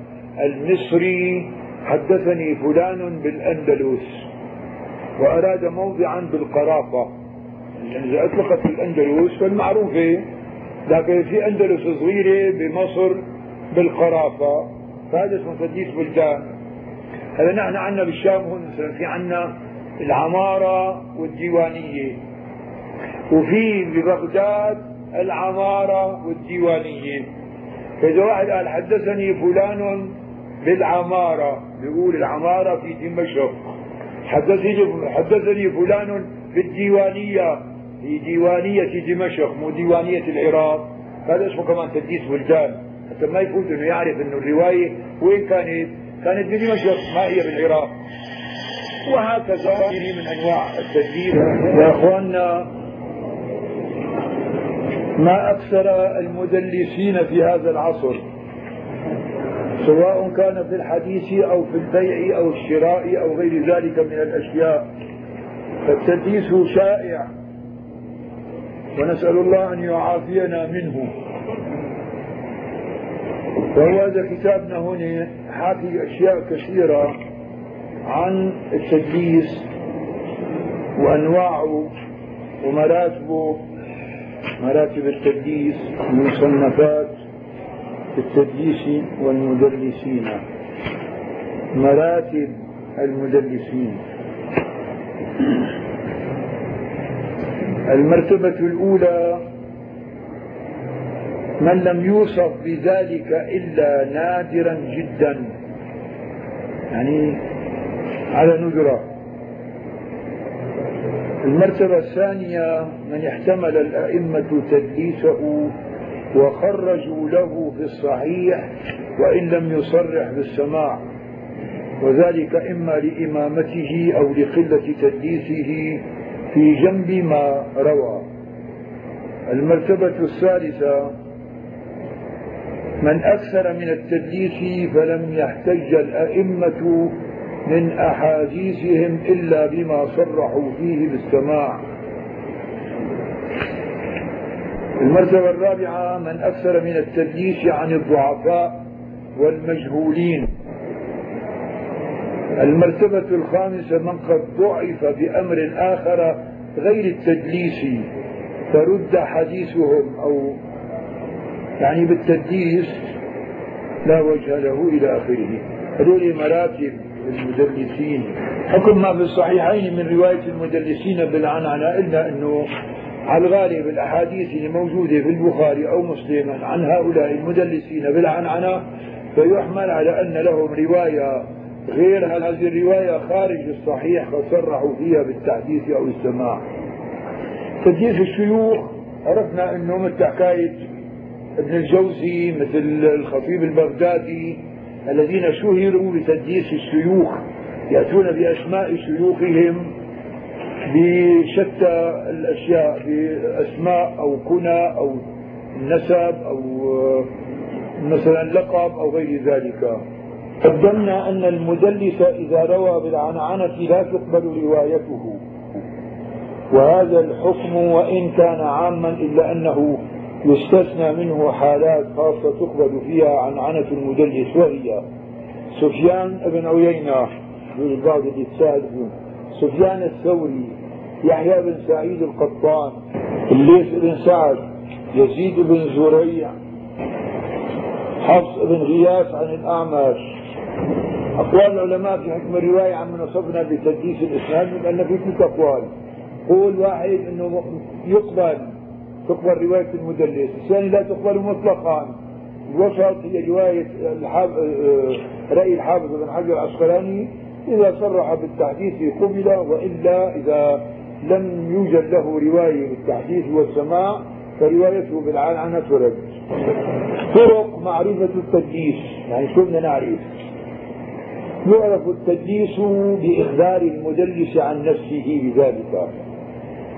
المصري حدثني فلان بالأندلس وأراد موضعا بالقرافة. يعني إذا أطلقت الأندلس فالمعروفة لكن في أندلس صغيرة بمصر بالقرافة. فهذا اسمه تدليس بلدان. هذا نحن عندنا بالشام هون مثلا في عندنا العمارة والديوانية. وفي ببغداد العمارة والديوانية. فإذا واحد قال حدثني فلان بالعمارة. بيقول العمارة في دمشق حدثني حدثني فلان بالديوانية في ديوانية دمشق مو ديوانية العراق. هذا اسمه كمان تدليس بلدان. حتى ما يفوت إنه يعرف إنه الرواية وين كانت؟ كانت بدمشق ما هي بالعراق وهكذا من أنواع التدليس يا أخواننا ما أكثر المدلسين في هذا العصر؟ سواء كان في الحديث أو في البيع أو الشراء أو غير ذلك من الأشياء فالتدليس شائع. ونسأل الله أن يعافينا منه. وهو هذا كتابنا هنا حاكي أشياء كثيرة عن التدليس وأنواعه ومراتبه مراتب التدليس مصنفات التدليس والمدلسين مراتب المدلسين المرتبة الأولى من لم يوصف بذلك إلا نادرا جدا. يعني على ندرة. المرتبة الثانية من احتمل الأئمة تدليسه وخرجوا له في الصحيح وإن لم يصرح بالسماع. وذلك إما لإمامته أو لقلة تدليسه في جنب ما روى. المرتبة الثالثة من أكثر من التدليس فلم يحتج الأئمة من أحاديثهم إلا بما صرحوا فيه بالسماع. المرتبة الرابعة من أكثر من التدليس عن الضعفاء والمجهولين. المرتبة الخامسة من قد ضعف بأمر آخر غير التدليس. فرد حديثهم أو يعني بالتدليس لا وجه له إلى آخره. هذول مراتب المدلسين. حكم ما في الصحيحين من رواية المدلسين بالعنعنة إلا أنه على الغالب الأحاديث اللي موجودة في البخاري أو مسلم عن هؤلاء المدلسين بالعنعنة فيحمل على أن لهم رواية غير هذه الرواية خارج الصحيح فصرحوا فيها بالتحديث أو السماع. تدليس الشيوخ عرفنا أنه مثل حكاية ابن الجوزي مثل الخطيب البغدادي الذين شهروا بتدليس الشيوخ يأتون بأسماء شيوخهم بشتى الأشياء بأسماء أو كنى أو نسب أو مثلا لقب أو غير ذلك. قدمنا أن المدلس إذا روى بالعنعنة لا تقبل روايته. وهذا الحكم وإن كان عاما إلا أنه يستثنى منه حالات خاصة تقبل فيها عنعنة المدلس وهي سفيان بن عيينة بعض الإتسال سفيان الثوري يحيى بن سعيد القطان الليث بن سعد يزيد بن زريع حفص بن غياث عن الأعمش. أقوال العلماء في حكم الرواية عن من وصفنا بتدليس الإسناد من أن في ثلاث أقوال. قول واحد أنه يقبل تقبل رواية المدلس. الثاني لا تقبل مطلقا. الوسط هي رواية الحاب... آه، رأي الحافظ بن حجر العسقلاني إذا صرح بالتحديث قبل وإلا إذا لم يوجد له رواية بالتحديث والسماع فروايته بالعنعنة ترد طرق معرفة التدليس يعني شو بدنا نعرف؟ يعرف التدليس بإخبار المدلس عن نفسه بذلك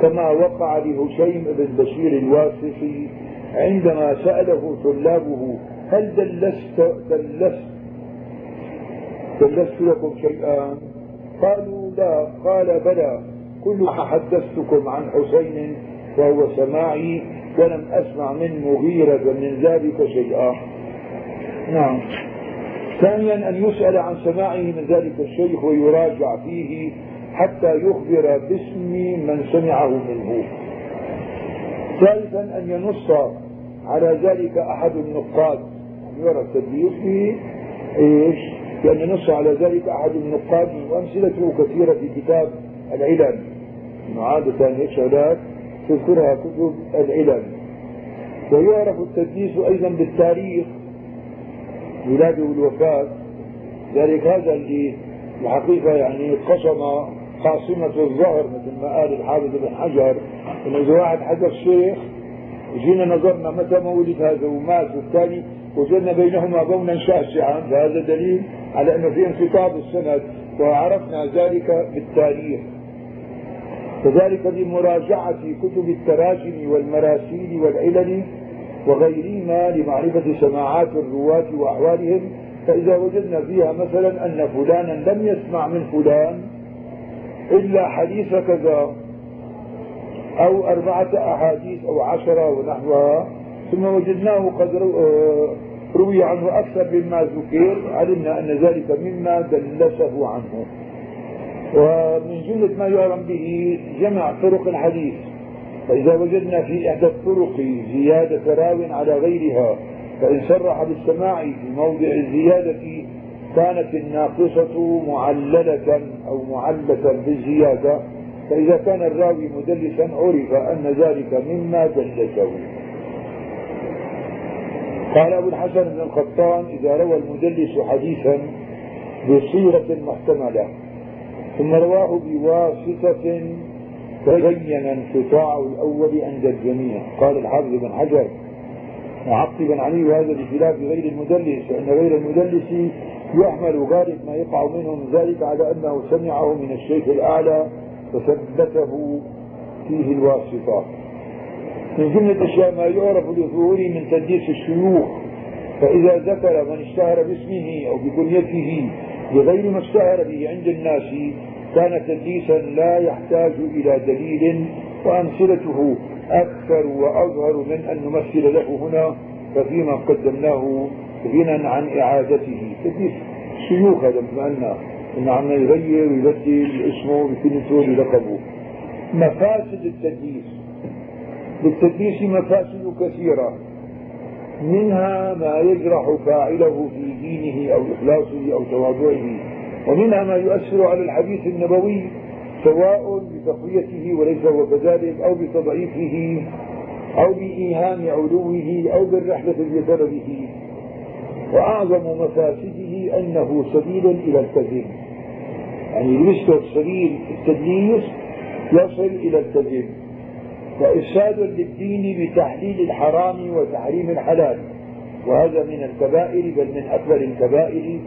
كما وقع لهشيم بن بشير الواسطي عندما سأله طلابه هل دلست دلست دلست لكم شيئا؟ قالوا لا. قال بلى. كل ما حدثتكم عن حسين وهو سماعي ولم أسمع من مغيرة من ذلك شيئا. نعم. ثانيا أن يسأل عن سماعه من ذلك الشيخ ويراجع فيه حتى يخبر باسم من سمعه منه. ثالثا أن ينص على ذلك أحد النقاد. يرى التدليس به إيش؟ بأن ينص على ذلك أحد النقاد وأمثلته كثيرة في كتاب العلل. عادة شغلات تذكرها كتب العلل. ويعرف التدليس أيضا بالتاريخ ولاده والوفاة ذلك هذا اللي الحقيقة يعني قسم قاصمة الظهر مثل ما قال الحافظ بن حجر إنه إذا واحد حدث شيخ جينا نظرنا متى مولد هذا ومات والثاني وجدنا بينهما بونا شاسعا فهذا دليل على أنه في انقطاع السند وعرفنا ذلك بالتاريخ. كذلك بمراجعة كتب التراجم والمراسيل والعلل وغيرهما لمعرفة سماعات الرواة وأحوالهم فإذا وجدنا فيها مثلا أن فلانا لم يسمع من فلان إلا حديث كذا أو أربعة أحاديث أو عشرة ونحوها ثم وجدناه قد آه، روي عنه أكثر مما ذكر علمنا أن ذلك مما دلسه عنه. ومن جملة ما يعلم به جمع طرق الحديث. فإذا وجدنا في إحدى الطرق زيادة راو على غيرها فإن صرح بالسماع في موضع الزيادة كانت الناقصة معللة أو معلة بالزيادة. فإذا كان الراوي مدلسا عرف أن ذلك مما دلسه. قال أبو الحسن بن القطان إذا روى المدلس حديثا بصيغة محتملة ثم رواه بواسطة تبين انقطاع الأول عند الجميع. قال الحافظ بن حجر معقبا عليه هذا بخلاف غير المدلس فإن غير المدلس يحمل غالب ما يقع منه من ذلك على أنه سمعه من الشيخ الأعلى فثبته فيه الواسطة. من جملة الأشياء ما يعرف لظهوره من تدليس الشيوخ فإذا ذكر من اشتهر باسمه أو بكنيته بغير ما اشتهر به عند الناس كان تدليسا لا يحتاج إلى دليل وأمثلته أكثر وأظهر من أن نمثل له هنا ففيما قدمناه غنى عن إعادته. تدليس شيوخ هذا بما أن عم يغير ويبدل اسمه بكلمته بلقبه مفاسد التدليس للتدليس مفاسد كثيرة. منها ما يجرح فاعله في دينه أو إخلاصه أو تواضعه. ومنها ما يؤثر على الحديث النبوي سواء بتقويته وليس هو كذلك أو بتضعيفه أو بإيهام علوه أو بالرحلة بسببه وأعظم مفاسده أنه سبيل إلى الكذب يعني يسلك سبيل التدليس يصل إلى الكذب وإفساد للدين بتحليل الحرام وتحريم الحلال. وهذا من الكبائر بل من أكبر الكبائر.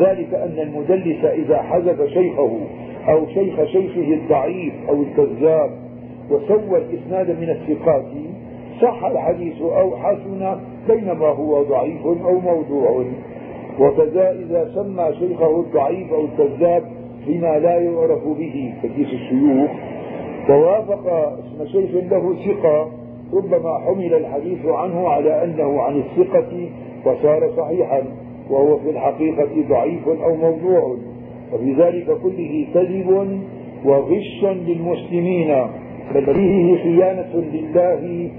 ذلك أن المدلس إذا حذف شيخه أو شيخ شيخه الضعيف أو الكذاب وسوى الإسناد من الثقات صح الحديث أو حسن بينما هو ضعيف أو موضوع. وكذا إذا سمى شيخه الضعيف أو الكذاب بما لا يعرف به ككيس الشيوخ ووافق اسم شيخ له ثقة ربما حمل الحديث عنه على أنه عن الثقة وصار صحيحا وهو في الحقيقة ضعيف أو موضوع. وفي ذلك كله كذب وغش للمسلمين. بل فيه خيانة لله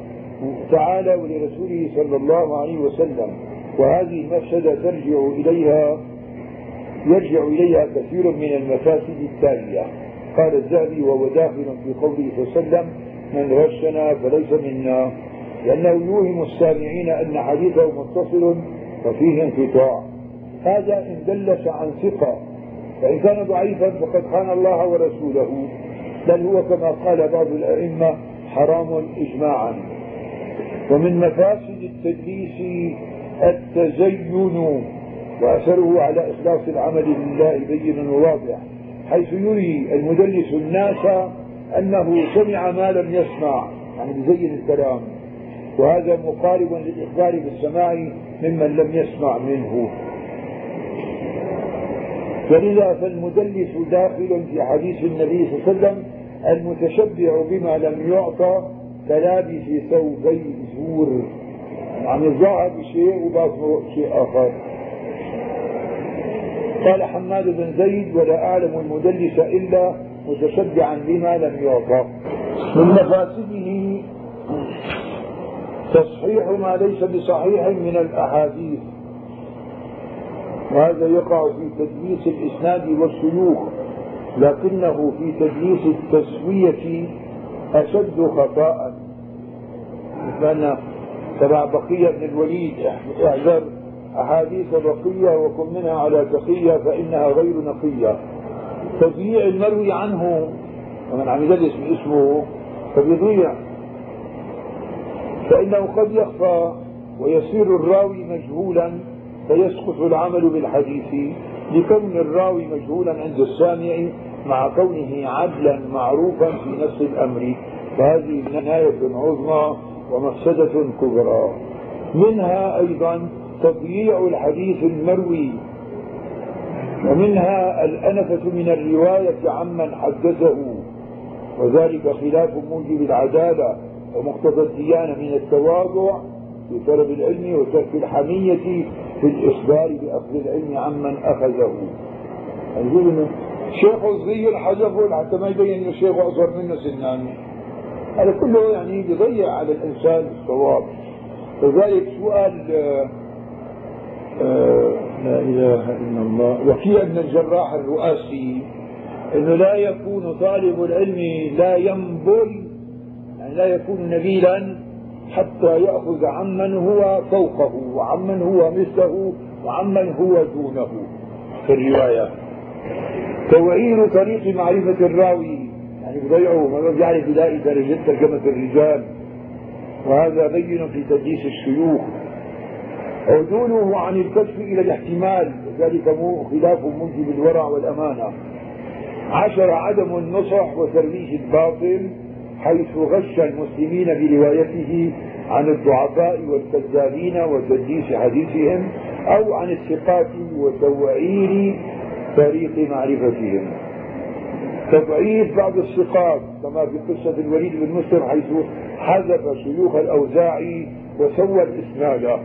تعالى ولرسوله صلى الله عليه وسلم. وهذه المفسدة ترجع إليها يرجع إليها كثير من المفاسد التالية. قال الذهبي وهو داخل في قوله صلى الله عليه وسلم من غشنا فليس منا. لأنه يوهم السامعين أن حديثه متصل وفيه انقطاع. هذا إن دلس عن ثقة. فإن كان ضعيفا فقد خان الله ورسوله. بل هو كما قال بعض الأئمة حرام إجماعا. ومن مفاسد التدليس التزين وأثره على إخلاص العمل لله بين وواضح حيث يري المدلس الناس أنه سمع ما لم يسمع يعني بزين الكلام. وهذا مقارب للإخبار بالسماع ممن لم يسمع منه. فلذا فالمدلس داخل في حديث النبي صلى الله عليه وسلم المتشبع بما لم يعطى كلابس ثوبي زور. عم الظاهر بشيء وباطنه شيء آخر. قال حماد بن زيد ولا أعلم المدلس إلا متشبعا بما لم يعطى من مفاسده تصحيح ما ليس بصحيح من الأحاديث. وهذا يقع في تدليس الإسناد والشيوخ لكنه في تدليس التسوية أشد خطأ مثل تبع بقية بن الوليد إحذر أحاديث بقية وكن منها على تقية فإنها غير نقية. تضييع المروي عنه ومن عم يدلس باسمه فبيضيع. فإنه قد يخفى ويصير الراوي مجهولا فيسقط العمل بالحديث لكون الراوي مجهولا عند السامع مع كونه عدلا معروفا في نفس الأمر. فهذه نهاية عظمى ومفسدة كبرى. منها أيضا تضييع الحديث المروي. ومنها الأنفة من الرواية عمن حدثه. وذلك خلاف موجب العدالة ومقتضى الديانة من التواضع في طلب العلم وترك الحمية في الإخبار بأخذ العلم عمن أخذه. شيخ صغير حذفه حتى ما يبين إنه شيخ أصغر منه سنان هذا كله يعني بيضيع على الإنسان الصواب. لذلك سؤال آه، لا إله إلا الله. وكيع بن الجراح الرؤاسي أنه لا يكون طالب العلم لا ينبل يعني لا يكون نبيلا حتى يأخذ عمن هو فوقه وعمن هو مثله وعمن هو دونه. في الرواية. توعير طريق معرفة الراوي. يعني بضيعه ما بيعرف يلاقي درجة ترجمة الرجال. وهذا بين في تدليس الشيوخ. عدوله عن الكشف إلى الاحتمال ذلك خلاف موجب الورع والأمانة. عشر عدم النصح وترويج الباطل حيث غش المسلمين بروايته عن الضعفاء والكذابين وتدليس حديثهم أو عن الثقات وتوعير طريق معرفتهم. تضعيف بعض الثقات كما في قصة الوليد بن مسلم حيث حذف شيوخ الأوزاعي وسوى الإسناد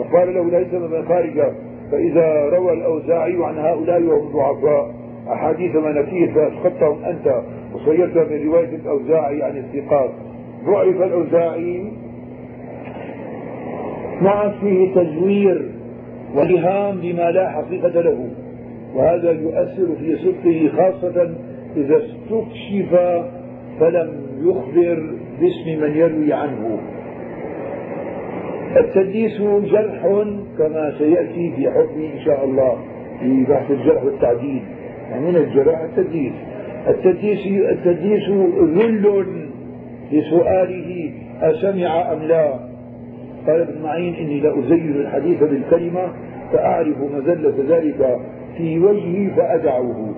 فقال له ليس من خارجة فإذا روى الأوزاعي عن هؤلاء وهم ضعفاء أحاديث مناكير فأسقطتهم أنت وصيرت من رواية الأوزاعي عن الثقات. ضعف الأوزاعي نعم فيه تزوير وإيهام بما لا حقيقة له وهذا يؤثر في صدقه خاصة إذا استكشف فلم يخبر باسم من يروي عنه. التدليس جرح كما سيأتي في حكم إن شاء الله في بحث الجرح والتعديل. يعني من الجرح؟ التدليس. التدليس التدليس ذل لسؤاله أسمع أم لا؟ قال ابن معين إني لأزين الحديث بالكلمة فأعرف مذلة ذلك في وجهي فأدعه.